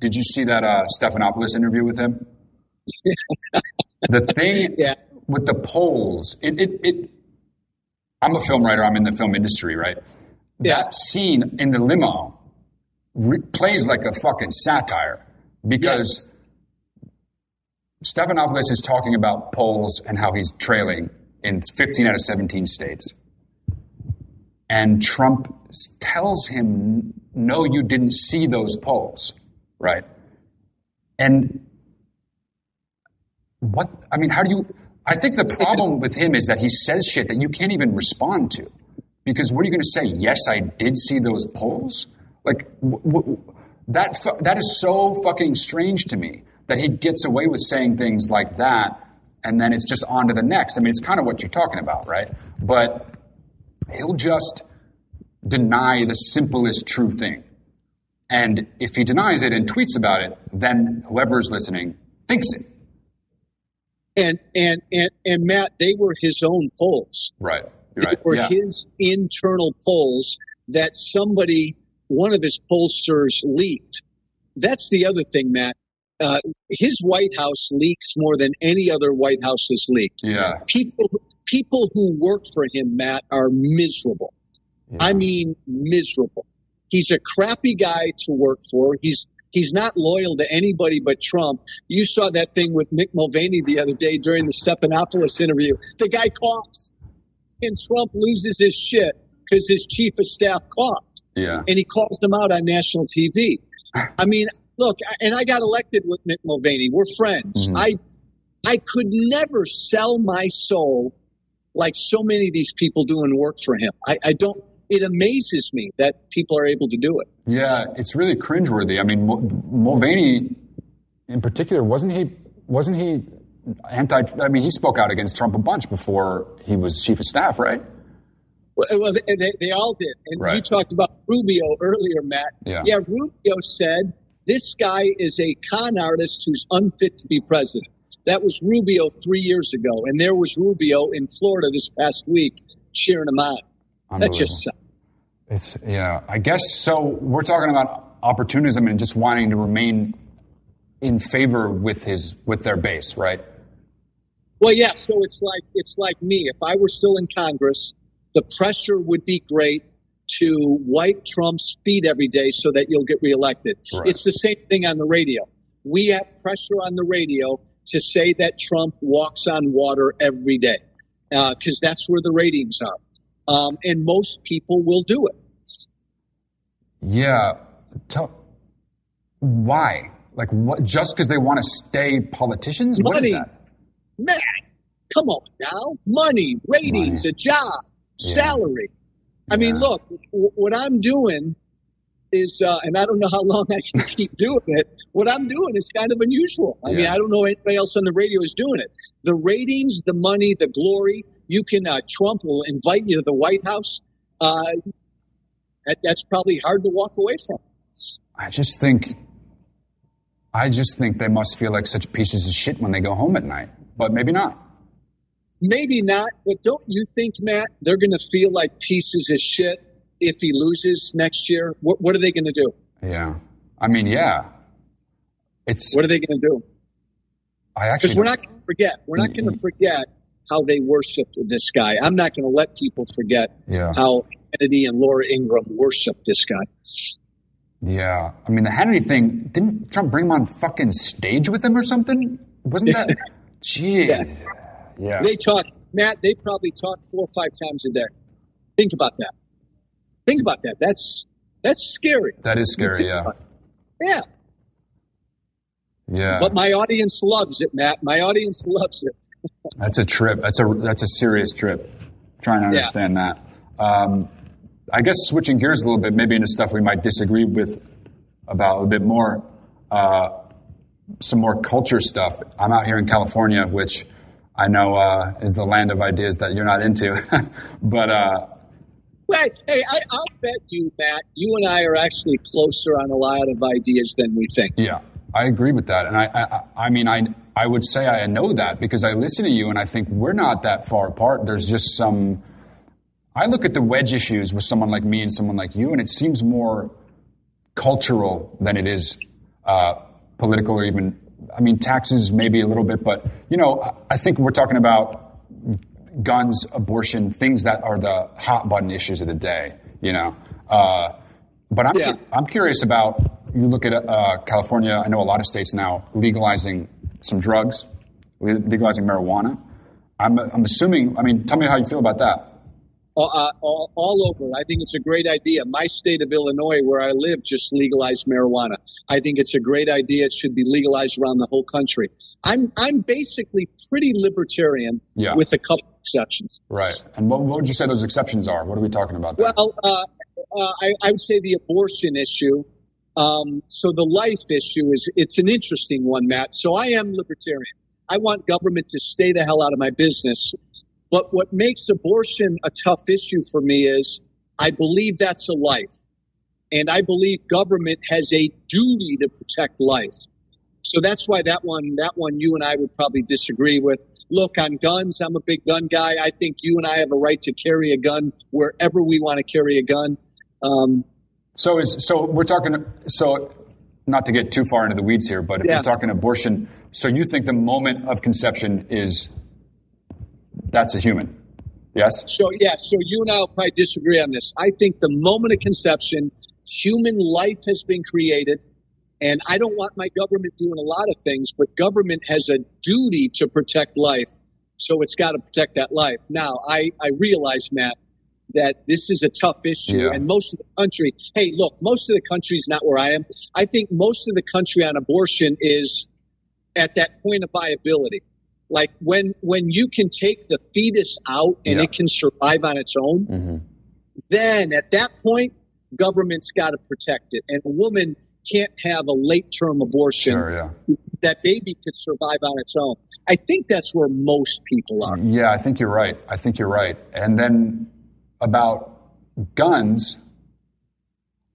did you see that uh, Stephanopoulos interview with him? the thing [laughs] Yeah. with the polls, it, it, it, I'm a film writer, I'm in the film industry, right? Yeah. That scene in the limo re- plays like a fucking satire because Stephanopoulos is talking about polls and how he's trailing in 15 out of 17 states. And Trump tells him, no, you didn't see those polls, right? And what, I mean, how do you, I think the problem with him is that he says shit that you can't even respond to. Because what are you going to say? Yes, I did see those polls? Like, w- w- that, fu- that is so fucking strange to me that he gets away with saying things like that and then it's just on to the next. I mean, it's kind of what you're talking about, right? But he'll just deny the simplest true thing. And if he denies it and tweets about it, then whoever's listening thinks it. And and and and Matt, they were his own polls. Right. You're They right. were yeah. his internal polls that somebody, one of his pollsters, leaked. That's the other thing, Matt. Uh, his White House leaks more than any other White House has leaked. yeah. People, people who work for him, Matt, are miserable. I mean, miserable. He's a crappy guy to work for. He's he's not loyal to anybody but Trump. You saw that thing with Mick Mulvaney the other day during the Stephanopoulos interview. The guy coughs, and Trump loses his shit because his chief of staff coughed, Yeah. and he calls him out on national TV. I mean, look, and I got elected with Mick Mulvaney. We're friends. Mhm. I I could never sell my soul like so many of these people doing work for him. I, I don't. It amazes me that people are able to do it. Yeah, it's really cringeworthy. I mean, Mul- Mulvaney, in particular, wasn't he? Wasn't he anti? I mean, he spoke out against Trump a bunch before he was chief of staff, right? Well, well they, they, they all did. And you talked about Rubio earlier, Matt. Yeah. yeah, Rubio said this guy is a con artist who's unfit to be president. That was Rubio three years ago, and there was Rubio in Florida this past week cheering him on. That just sucks. It's yeah. I guess so. We're talking about opportunism and just wanting to remain in favor with his with their base, right? Well, yeah. So it's like it's like me. If I were still in Congress, the pressure would be great to wipe Trump's feet every day so that you'll get reelected. Right. It's the same thing on the radio. We have pressure on the radio to say that Trump walks on water every day because that's where the ratings are, um, and most people will do it. Yeah. Tell why? Like what? Just because they want to stay politicians? What is Money. that? Man, come on now, money, ratings, Money. a job, Yeah. salary. I mean, look, w- what I'm doing is, uh, and I don't know how long I can keep doing it. What I'm doing is kind of unusual. I mean, I don't know anybody else on the radio is doing it. The ratings, the money, the glory. You can, uh, Trump will invite you to the White House. Uh, that, that's probably hard to walk away from. I just think, I just think they must feel like such pieces of shit when they go home at night. But maybe not. Maybe not, but don't you think, Matt, they're going to feel like pieces of shit if he loses next year? What, what are they going to do? Yeah. I mean, yeah. It's. What are they going to do? I actually. Because we're not going to forget. We're not going to forget how they worshipped this guy. I'm not going to let people forget Yeah. how Kennedy and Laura Ingraham worshipped this guy. Yeah. I mean, the Hannity thing. Didn't Trump bring him on fucking stage with him or something? Wasn't that? [laughs] Jeez. Yeah. Yeah. They talk, Matt. They probably talk four or five times a day. Think about that. Think about that. That's that's scary. that is scary. Yeah. Yeah, Yeah. but my audience loves it, Matt. My audience loves it. [laughs] That's a trip. That's a that's a serious trip. Trying to Yeah. understand that. Um, I guess switching gears a little bit, maybe into stuff we might disagree with about a bit more. Uh, some more culture stuff. I'm out here in California, which I know uh, is the land of ideas that you're not into. [laughs] but uh, Right. Hey, I, I'll bet you, Matt. You and I are actually closer on a lot of ideas than we think. Yeah, I agree with that, and I, I, I mean, I, I would say I know that because I listen to you, and I think we're not that far apart. There's just some. I look at the wedge issues with someone like me and someone like you, and it seems more cultural than it is uh, political or even. I mean, taxes maybe a little bit, but you know, I think we're talking about guns, abortion, things that are the hot button issues of the day. You know, uh, but I'm Yeah. I'm curious about you look at uh, California. I know a lot of states now legalizing some drugs, legalizing marijuana. I'm, I'm assuming. I mean, tell me how you feel about that. Uh, all, all over. I think it's a great idea. My state of Illinois, where I live, just legalized marijuana. I think it's a great idea. It should be legalized around the whole country. I'm I'm basically pretty libertarian, Yeah. with a couple exceptions. Right. And what, what would you say those exceptions are? What are we talking about? There? Well, uh, uh, I, I would say the abortion issue. Um, so the life issue is it's an interesting one, Matt. So I am libertarian. I want government to stay the hell out of my business. But what makes abortion a tough issue for me is I believe that's a life. And I believe government has a duty to protect life. So that's why that one, that one you and I would probably disagree with. Look, on guns, I'm a big gun guy. I think you and I have a right to carry a gun wherever we want to carry a gun. Um, So is so we're talking. So not to get too far into the weeds here, but if Yeah. we're talking abortion, so you think the moment of conception is that's a human? Yes. So yeah, so you and I will probably disagree on this. I think the moment of conception, human life has been created, and I don't want my government doing a lot of things, but government has a duty to protect life, so it's got to protect that life. Now, I I realize, Matt, that this is a tough issue, Yeah. and most of the country. Hey, look, most of the country is not where I am. I think most of the country on abortion is at that point of viability. Like when when you can take the fetus out and Yeah. it can survive on its own, mm-hmm. then at that point, government's got to protect it, and a woman can't have a late term abortion. Sure. Yeah. That baby could survive on its own. I think that's where most people are. Yeah, I think you're right. I think you're right. And then about guns,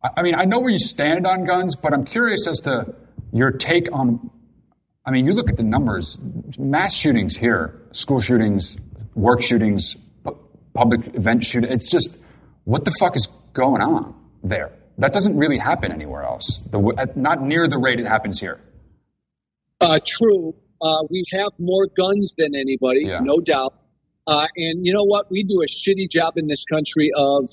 I, I mean, I know where you stand on guns, but I'm curious as to your take on. I mean, you look at the numbers: mass shootings here, school shootings, work shootings, public event shootings. It's just what the fuck is going on there? That doesn't really happen anywhere else. The, not near the rate it happens here. Uh, true. Uh, we have more guns than anybody, Yeah. no doubt. Uh, and you know what? We do a shitty job in this country of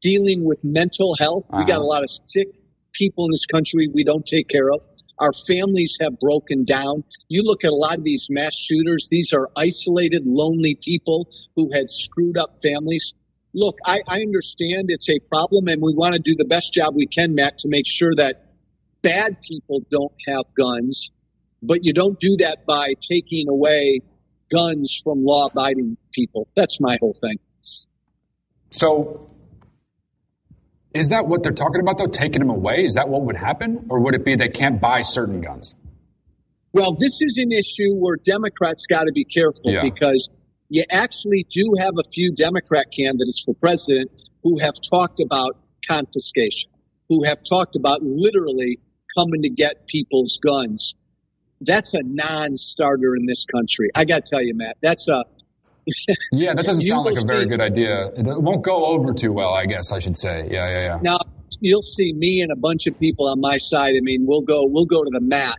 dealing with mental health. We got Uh-huh. a lot of sick people in this country we don't take care of. Our families have broken down. You look at a lot of these mass shooters, these are isolated, lonely people who had screwed up families. Look, I, I understand it's a problem and we want to do the best job we can, Matt, to make sure that bad people don't have guns but you don't do that by taking away guns from law abiding people. That's my whole thing. So, is that what they're talking about, though? Taking them away? Is that what would happen? Or would it be they can't buy certain guns? Well, this is an issue where Democrats got to be careful Yeah. because you actually do have a few Democrat candidates for president who have talked about confiscation, who have talked about literally coming to get people's guns. That's a non-starter in this country. I got to tell you, Matt, that's a Yeah, that doesn't sound like a very good idea. It won't go over too well, I guess I should say. Yeah, yeah, yeah. Now you'll see me and a bunch of people on my side. I mean, we'll go we'll go to the mat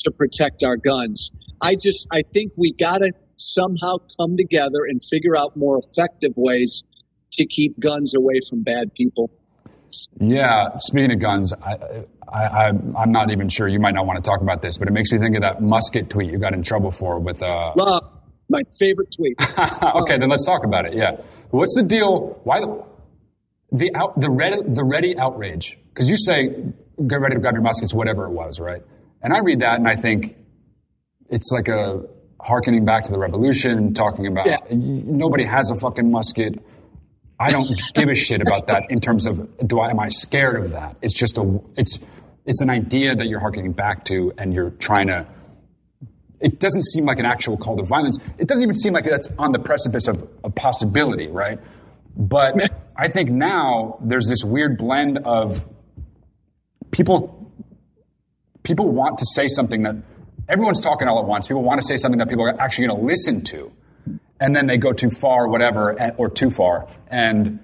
to protect our guns. I just I think we got to somehow come together and figure out more effective ways to keep guns away from bad people. Yeah, speaking of guns, I, I, I'm, I'm not even sure. You might not want to talk about this, but it makes me think of that musket tweet you got in trouble for with. Uh, Love my favorite tweet. [laughs] okay, then let's talk about it. Yeah, what's the deal? Why the the out the ready the ready outrage? Because you say get ready to grab your muskets, whatever it was, right? And I read that and I think it's like a harkening back to the revolution, talking about Yeah. nobody has a fucking musket. I don't give a shit about that in terms of do I am I scared of that? It's just a it's it's an idea that you're harkening back to and you're trying to it doesn't seem like an actual call to violence. It doesn't even seem like that's on the precipice of a possibility, right? But I think now there's this weird blend of people people want to say something that everyone's talking all at once. People want to say something that people are actually going to listen to, and then they go too far, whatever, or too far, and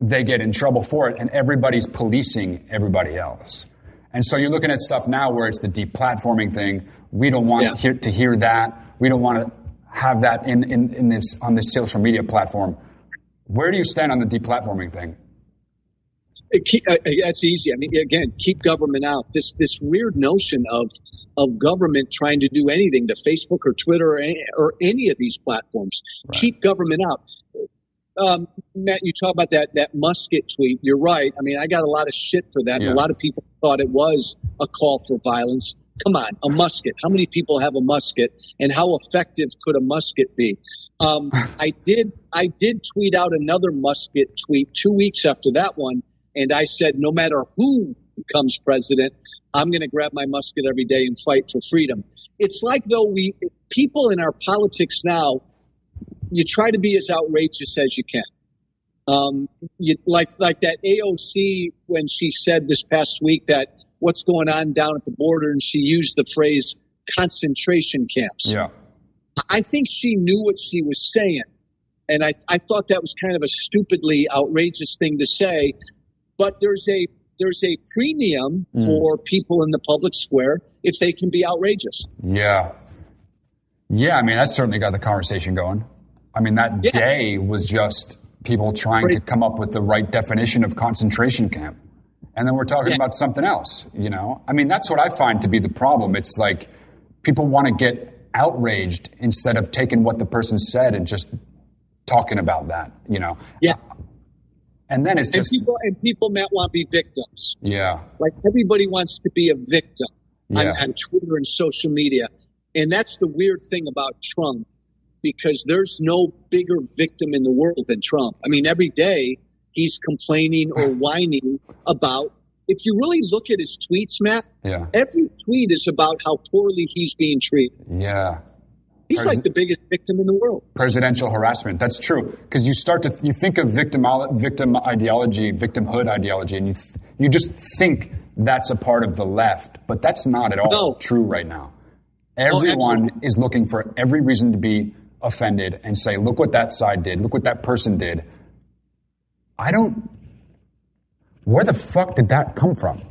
they get in trouble for it, and everybody's policing everybody else. And so you're looking at stuff now where it's the deplatforming thing. We don't want Yeah. hear, to hear that. We don't want to have that in, in, in this on this social media platform. Where do you stand on the deplatforming thing? It keep, uh, that's easy. I mean, again, keep government out. This this weird notion of of government trying to do anything to Facebook or Twitter or any, or any of these platforms. Right. Keep government out. Um, Matt, you talk about that that musket tweet. You're right. I mean, I got a lot of shit for that. Yeah. A lot of people thought it was a call for violence. Come on, a musket. How many people have a musket, and how effective could a musket be? Um, [laughs] I did. I did tweet out another musket tweet two weeks after that one, and I said, no matter who becomes president, I'm going to grab my musket every day and fight for freedom. It's like though we people in our politics now you try to be as outrageous as you can. Um, you, like like that AOC when she said this past week that what's going on down at the border, and she used the phrase concentration camps. Yeah. I think she knew what she was saying, and I I thought that was kind of a stupidly outrageous thing to say. But there's a there's a premium Mm. for people in the public square if they can be outrageous. Yeah. Yeah, I mean, that certainly got the conversation going. I mean, that Yeah. day was just people trying to come up with the right definition of concentration camp. And then we're talking Yeah. about something else, you know? I mean, that's what I find to be the problem. It's like people want to get outraged instead of taking what the person said and just talking about that, you know? Yeah, uh, And then it's and just, people and people Matt want to be victims. yeah, Like everybody wants to be a victim on, on Twitter and social media. And that's the weird thing about Trump because there's no bigger victim in the world than Trump. I mean, every day he's complaining or [laughs] whining about, if you really look at his tweets, Matt, yeah, every tweet is about how poorly he's being treated. yeah. He's like the biggest victim in the world. presidential harassment. That's true because you start to you think of victim victim ideology, victimhood ideology, and you th- you just think that's a part of the left, but that's not at all No. true right now. Everyone absolutely. is looking for every reason to be offended and say, "Look what that side did. Look what that person did." I don't. Where the fuck did that come from?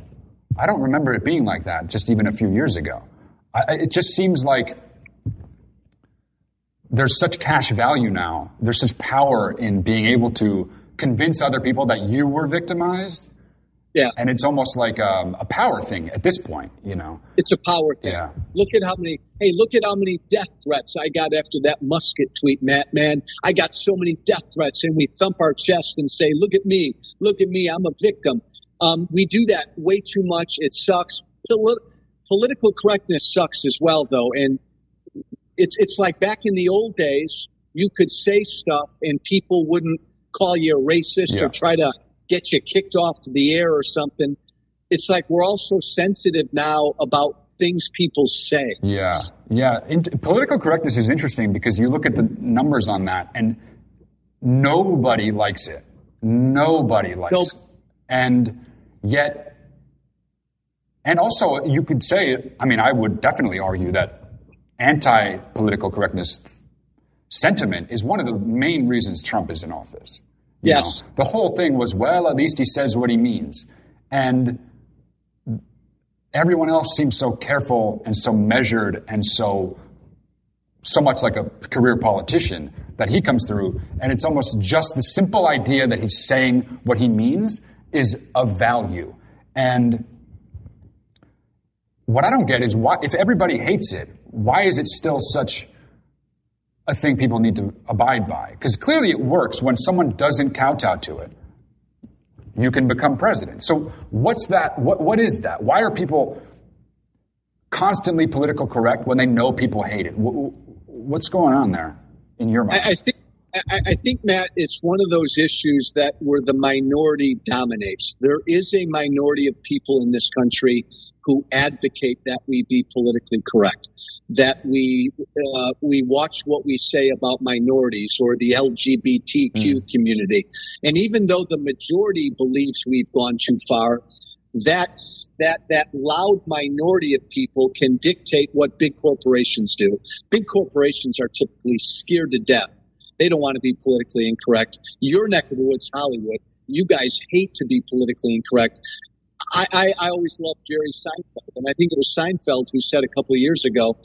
I don't remember it being like that just even a few years ago. I, it just seems like there's such cash value now. There's such power in being able to convince other people that you were victimized. Yeah. And it's almost like um, a power thing at this point, you know? It's a power thing. Yeah. Look at how many, hey, look at how many death threats I got after that musket tweet, Matt, man. I got so many death threats and we thump our chest and say, look at me, look at me, I'm a victim. Um, we do that way too much. It sucks. Poli- political correctness sucks as well, though. And it's, it's like back in the old days, you could say stuff and people wouldn't call you a racist Yeah. or try to get you kicked off to the air or something. It's like we're all so sensitive now about things people say. Yeah. Yeah. In, political correctness is interesting because you look at the numbers on that and nobody likes it. Nobody likes Nope. it. And yet, and also you could say, I mean, I would definitely argue that anti political correctness sentiment is one of the main reasons Trump is in office. Yes. know, the whole thing was, well, at least he says what he means. And everyone else seems so careful and so measured and so so much like a career politician that he comes through and it's almost just the simple idea that he's saying what he means is of value and what i don't get is why if everybody hates it why is it still such a thing people need to abide by because clearly it works when someone doesn't kowtow to it you can become president. So what's that? What, what is that? Why are people constantly political correct when they know people hate it? Wh- What's going on there in your mind? I, I think I think Matt, it's one of those issues that where the minority dominates. There is a minority of people in this country who advocate that we be politically correct, that we uh, we watch what we say about minorities or the LGBTQ community, and even though the majority believes we've gone too far, that that that loud minority of people can dictate what big corporations do. Big corporations are typically scared to death. They don't want to be politically incorrect. Your neck of the woods, Hollywood, you guys hate to be politically incorrect. I, I, I always loved Jerry Seinfeld, and I think it was Seinfeld who said a couple of years ago,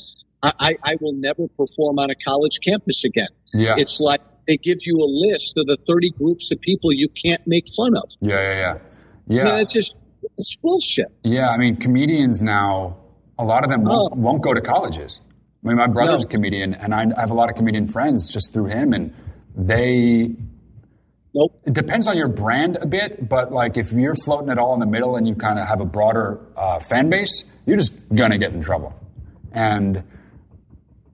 I, I, I will never perform on a college campus again. yeah. It's like they give you a list of the 30 groups of people you can't make fun of. yeah, yeah, yeah. I mean, Yeah. it's just it's bullshit. Yeah, I mean, comedians now a lot of them won't, oh. won't go to colleges. I mean, my brother's no. a comedian, and I have a lot of comedian friends just through him, and they. Nope. It depends on your brand a bit, but like if you're floating it all in the middle and you kind of have a broader uh, fan base, you're just gonna get in trouble. And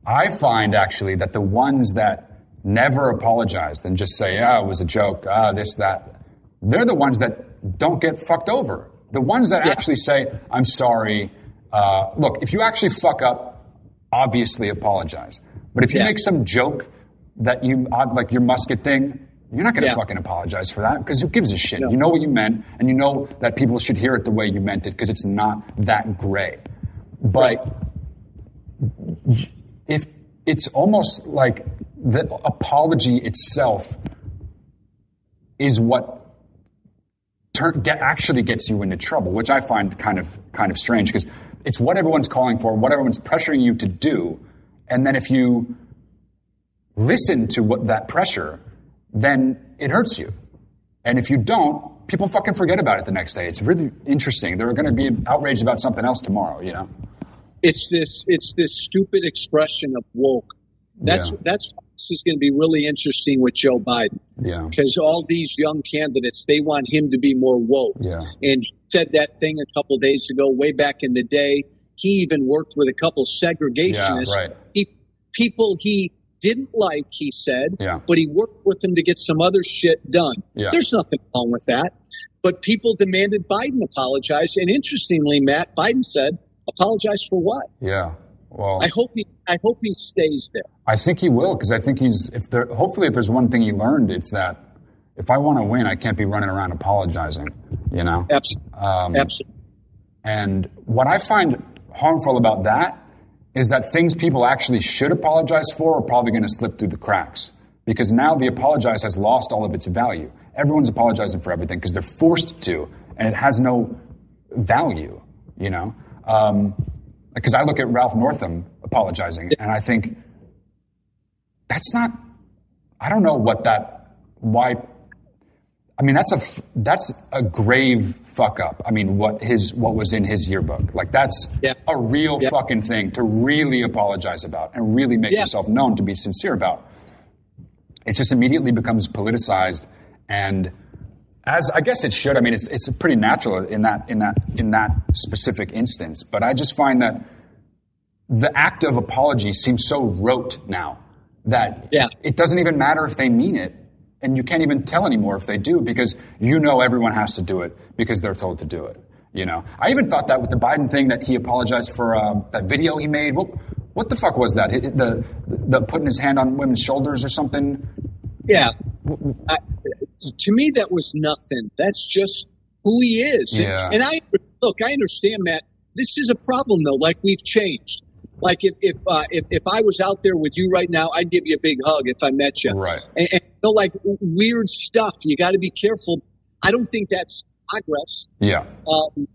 I find actually that the ones that never apologize and just say, "Yeah, it was a joke," ah, this, that, they're the ones that don't get fucked over. The ones that yeah. actually say, "I'm sorry." Uh, look, if you actually fuck up, obviously apologize. But if you yeah. make some joke that you like your musket thing, you're not going to yeah. fucking apologize for that because who gives a shit? No. You know what you meant, and you know that people should hear it the way you meant it because it's not that gray. But right. if it's almost like the apology itself is what turn, get, actually gets you into trouble, which I find kind of kind of strange because it's what everyone's calling for, what everyone's pressuring you to do. And then if you listen to what that pressure, then it hurts you. And if you don't, people fucking forget about it the next day. It's really interesting. They're going to be outraged about something else tomorrow, you know? It's this, it's this stupid expression of woke. That's, yeah. that's this is going to be really interesting with Joe Biden. Yeah. Because all these young candidates, they want him to be more woke. Yeah. And he said that thing a couple days ago, way back in the day. He even worked with a couple segregationists. Yeah, right. He, people he didn't like, he said, yeah. but he worked with them to get some other shit done. Yeah. There's nothing wrong with that. But people demanded Biden apologize. And interestingly, Matt, Biden said, apologize for what? Yeah. Well, I hope he, I hope he stays there. I think he will because I think he's. If there, hopefully, if there's one thing he learned, it's that if I want to win, I can't be running around apologizing. You know. Absolutely. Um, Absolutely. And what I find harmful about that is that things people actually should apologize for are probably going to slip through the cracks because now the apologize has lost all of its value. Everyone's apologizing for everything because they're forced to, and it has no value. You know. Um, because I look at Ralph Northam apologizing and I think that's not, I don't know what that, why, I mean, that's a, that's a grave fuck up. I mean, what his, what was in his yearbook. Like that's yeah. a real yeah. fucking thing to really apologize about and really make yeah. yourself known to be sincere about. It just immediately becomes politicized and, as I guess it should. I mean, it's it's pretty natural in that in that in that specific instance. But I just find that the act of apology seems so rote now that it doesn't even matter if they mean it, and you can't even tell anymore if they do because you know everyone has to do it because they're told to do it. You know, I even thought that with the Biden thing that he apologized for uh, that video he made. What, what the fuck was that? The, the putting his hand on women's shoulders or something. Yeah, I, to me, that was nothing. That's just who he is. Yeah. And, and I look, I understand, Matt. This is a problem, though. Like we've changed. Like if if, uh, if if I was out there with you right now, I'd give you a big hug if I met you. Right. And, and so like weird stuff. You got to be careful. I don't think that's progress. Yeah. Um,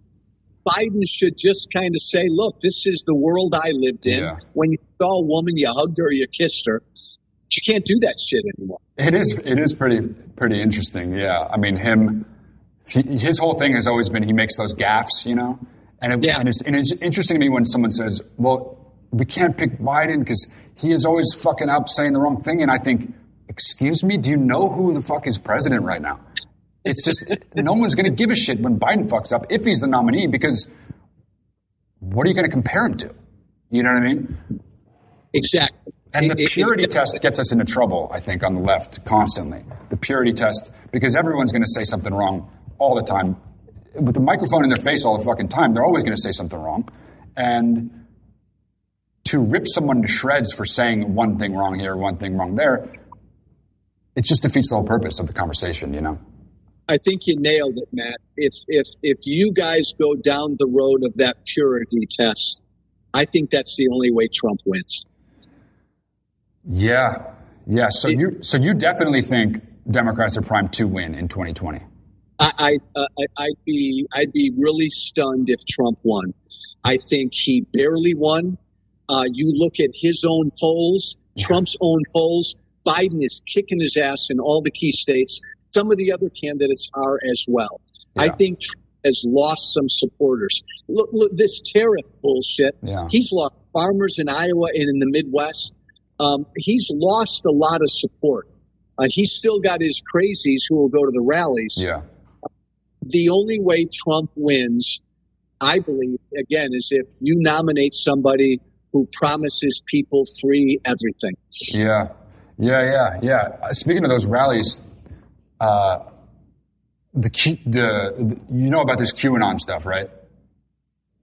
Biden should just kind of say, "Look, this is the world I lived in. Yeah. When you saw a woman, you hugged her, you kissed her you can't do that shit anymore. It is it is pretty pretty interesting. Yeah, I mean him. His whole thing has always been he makes those gaffes, you know, and it, yeah. and, it's, and it's interesting to me when someone says, "Well, we can't pick Biden because he is always fucking up saying the wrong thing," and I think, "Excuse me, do you know who the fuck is president right now?" It's just no one's going to give a shit when Biden fucks up if he's the nominee because what are you going to compare him to? You know what I mean? Exactly. And the purity test gets us into trouble, I think, on the left constantly. The purity test, because everyone's going to say something wrong all the time. With the microphone in their face all the fucking time, they're always going to say something wrong. And to rip someone to shreds for saying one thing wrong here, one thing wrong there, it just defeats the whole purpose of the conversation, you know? I think you nailed it, Matt. If if if you guys go down the road of that purity test, I think that's the only way Trump wins. Yeah, yeah. So it, you so you definitely think Democrats are primed to win in 2020. I, I uh, I'd be I'd be really stunned if Trump won. I think he barely won. Uh, you look at his own polls. Trump's own polls. Biden is kicking his ass in all the key states. Some of the other candidates are as well. Yeah. I think has lost some supporters. Look, look this tariff bullshit. Yeah. He's lost farmers in Iowa and in the Midwest. Um, he's lost a lot of support. Uh, he's still got his crazies who will go to the rallies. Yeah. The only way Trump wins, I believe, again, is if you nominate somebody who promises people free everything. Yeah. Yeah, yeah, yeah. Speaking of those rallies, uh, the, the, the you know about this QAnon stuff, right?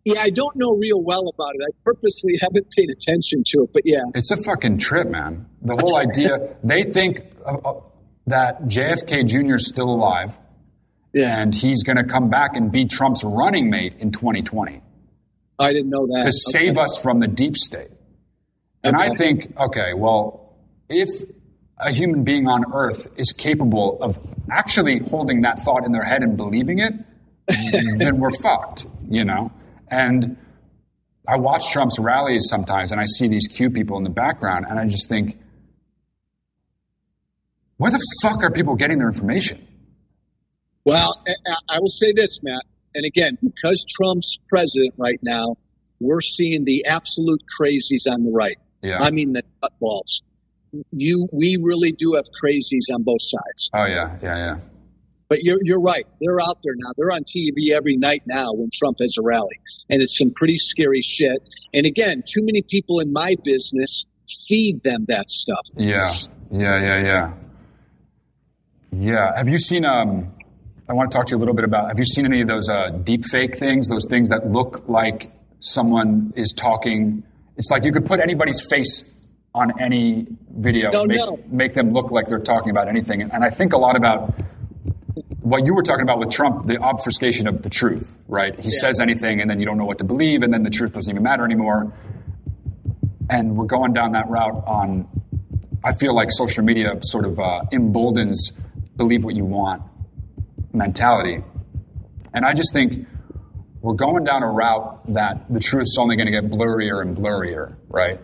Yeah, I don't know real well about it. I purposely haven't paid attention to it, but yeah. It's a fucking trip, man. The whole idea, they think uh, uh, that JFK Jr. is still alive and he's going to come back and be Trump's running mate in 2020 I didn't know that. to save us from the deep state. And I think, okay, well, if a human being on Earth is capable of actually holding that thought in their head and believing it, [laughs] then we're fucked, you know? And I watch Trump's rallies sometimes and I see these Q people in the background and I just think, where the fuck are people getting their information? Well, I will say this, Matt. And again, because Trump's president right now, we're seeing the absolute crazies on the right. Yeah. I mean, the nutballs. You, we really do have crazies on both sides. Oh, yeah, yeah, yeah. But you're, you're right. They're out there now. They're on TV every night now when Trump has a rally. And it's some pretty scary shit. And again, too many people in my business feed them that stuff. Yeah, yeah, yeah, yeah. Yeah. Have you seen? Um, I want to talk to you a little bit about. Have you seen any of those uh, deep fake things? Those things that look like someone is talking. It's like you could put anybody's face on any video, No, make, no. make them look like they're talking about anything. And I think a lot about what you were talking about with Trump, the obfuscation of the truth, right? He says anything, and then you don't know what to believe, and then the truth doesn't even matter anymore. And we're going down that route on. I feel like social media sort of uh, emboldens believe what you want mentality, and I just think we're going down a route that the truth's only going to get blurrier and blurrier, right?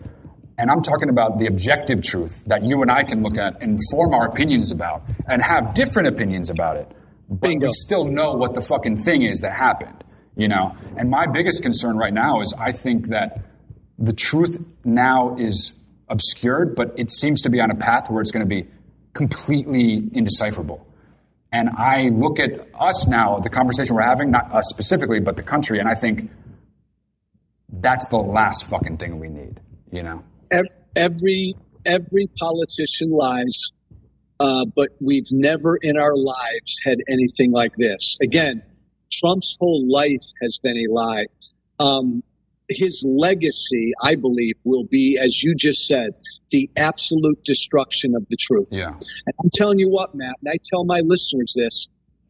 And I'm talking about the objective truth that you and I can look at and form our opinions about and have different opinions about it. But Bingo. we still know what the fucking thing is that happened, you know? And my biggest concern right now is I think that the truth now is obscured, but it seems to be on a path where it's going to be completely indecipherable. And I look at us now, the conversation we're having, not us specifically, but the country, and I think that's the last fucking thing we need, you know? Ev- Every, every politician lies. Uh, but we've never in our lives had anything like this. Again, Trump's whole life has been a lie. Um, his legacy, I believe, will be, as you just said, the absolute destruction of the truth. Yeah. And I'm telling you what, Matt, and I tell my listeners this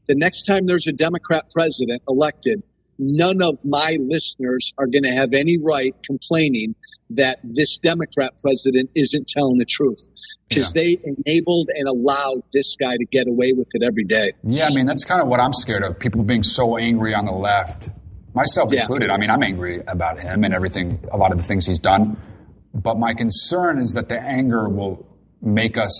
the next time there's a Democrat president elected, none of my listeners are going to have any right complaining that this Democrat president isn't telling the truth because they enabled and allowed this guy to get away with it every day. Yeah, I mean, that's kind of what I'm scared of. People being so angry on the left, myself Yeah. included. I mean, I'm angry about him and everything, a lot of the things he's done. But my concern is that the anger will make us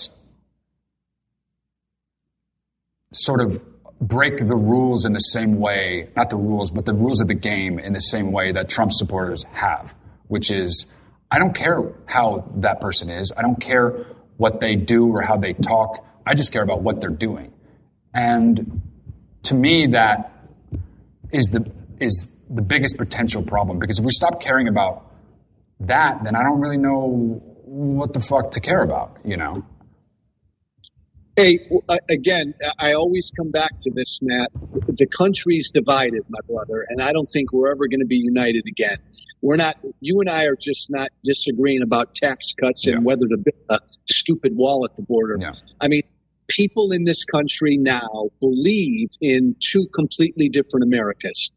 sort of break the rules in the same way, not the rules, but the rules of the game in the same way that Trump supporters have, which is I don't care how that person is. I don't care what they do or how they talk. I just care about what they're doing. And to me, that is the is the biggest potential problem because if we stop caring about that, then I don't really know what the fuck to care about. You know? Hey, uh, again, I always come back to this, Matt. The country's divided, my brother, and I don't think we're ever going to be united again. We're not, you and I are just not disagreeing about tax cuts and Yeah. whether to build a stupid wall at the border. Yeah. I mean, people in this country now believe in two completely different Americas.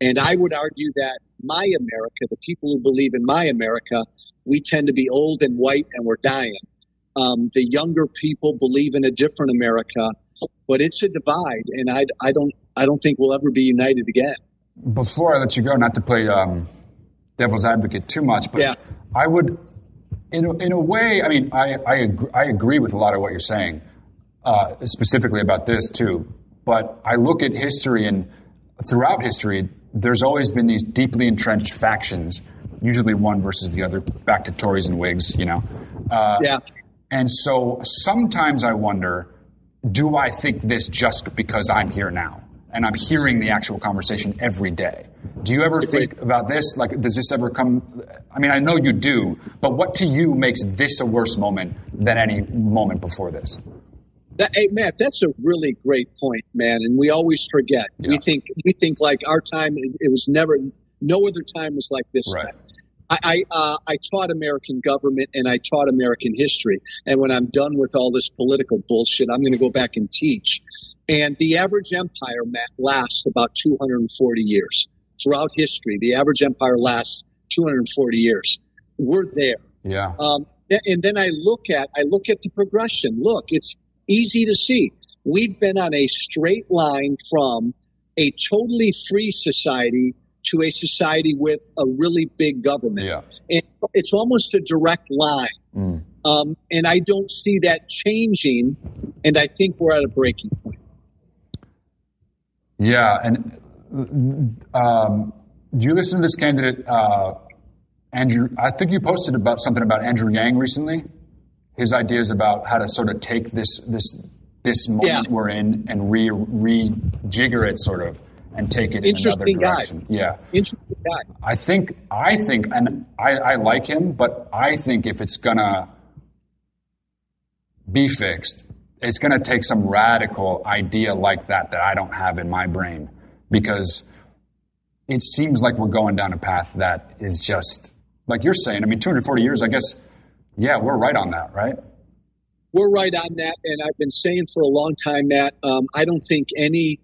And I would argue that my America, the people who believe in my America, we tend to be old and white and we're dying. Um, the younger people believe in a different America, but it's a divide, and I, I don't I don't think we'll ever be united again. Before I let you go, not to play um, devil's advocate too much, but Yeah. I would, in a, in a way, I mean, I I agree, I agree with a lot of what you're saying, uh, specifically about this too. But I look at history and throughout history, there's always been these deeply entrenched factions, usually one versus the other, back to Tories and Whigs, you know. Uh, yeah. And so sometimes I wonder, do I think this just because I'm here now? And I'm hearing the actual conversation every day. Do you ever think about this? Like, does this ever come? I mean, I know you do, but what to you makes this a worse moment than any moment before this? That, hey, Matt, that's a really great point, man. And we always forget. Yeah. We think we think like our time. It, it, was never. No other time was like this. Right. I I, uh, I taught American government and I taught American history. And when I'm done with all this political bullshit, I'm going to go back and teach. And the average empire, Matt, lasts about 240 years. Throughout history, the average empire lasts 240 years. We're there. Yeah. Um, and then I look at I look at the progression. Look, it's easy to see. We've been on a straight line from a totally free society to a society with a really big government. Yeah. And it's almost a direct line. Mm. Um, and I don't see that changing. And I think we're at a breaking point. Yeah. And um, do you listen to this candidate, uh, Andrew? I think you posted about something about Andrew Yang recently his ideas about how to sort of take this this this moment yeah. we're in and re rejigger it sort of and take it in another direction. Guy. Yeah. Interesting guy. I think I think and I, I like him, but I think if it's gonna be fixed, it's gonna take some radical idea like that that I don't have in my brain. Because it seems like we're going down a path that is just like you're saying, I mean, 240 years, I guess yeah, we're right on that, right? We're right on that, and I've been saying for a long time, that Um, I don't think any,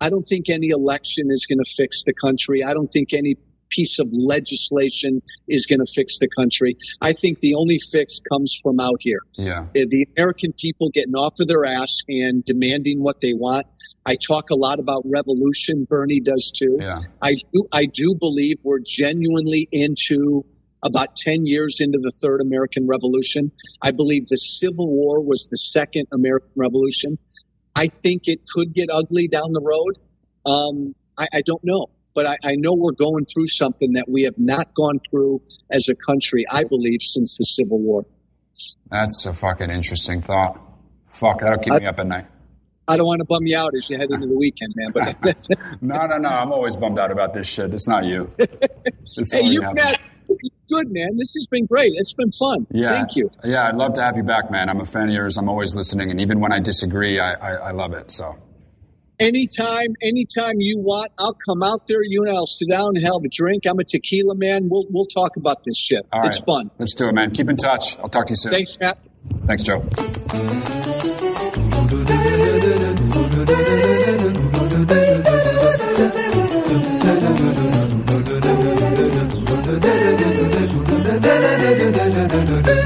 I don't think any election is going to fix the country. I don't think any piece of legislation is going to fix the country. I think the only fix comes from out here. Yeah. The American people getting off of their ass and demanding what they want. I talk a lot about revolution. Bernie does too. Yeah. I do, I do believe we're genuinely into about 10 years into the third American Revolution. I believe the Civil War was the second American Revolution. I think it could get ugly down the road. Um, I, I, don't know, but I, I, know we're going through something that we have not gone through as a country, I believe, since the Civil War. That's a fucking interesting thought. Fuck, that'll keep I, me up at night. I don't want to bum you out as you head into the weekend, man. But [laughs] no, no, no. I'm always bummed out about this shit. It's not you. [laughs] It's hey, you've got good, man. This has been great. It's been fun. Yeah. Thank you. Yeah, I'd love to have you back, man. I'm a fan of yours. I'm always listening, and even when I disagree, I, I, I love it. So. Anytime, anytime you want, I'll come out there. You and I'll sit down and have a drink. I'm a tequila man. We'll we'll talk about this shit. All it's right. fun. Let's do it, man. Keep in touch. I'll talk to you soon. Thanks, Matt. Thanks, Joe. do do do do.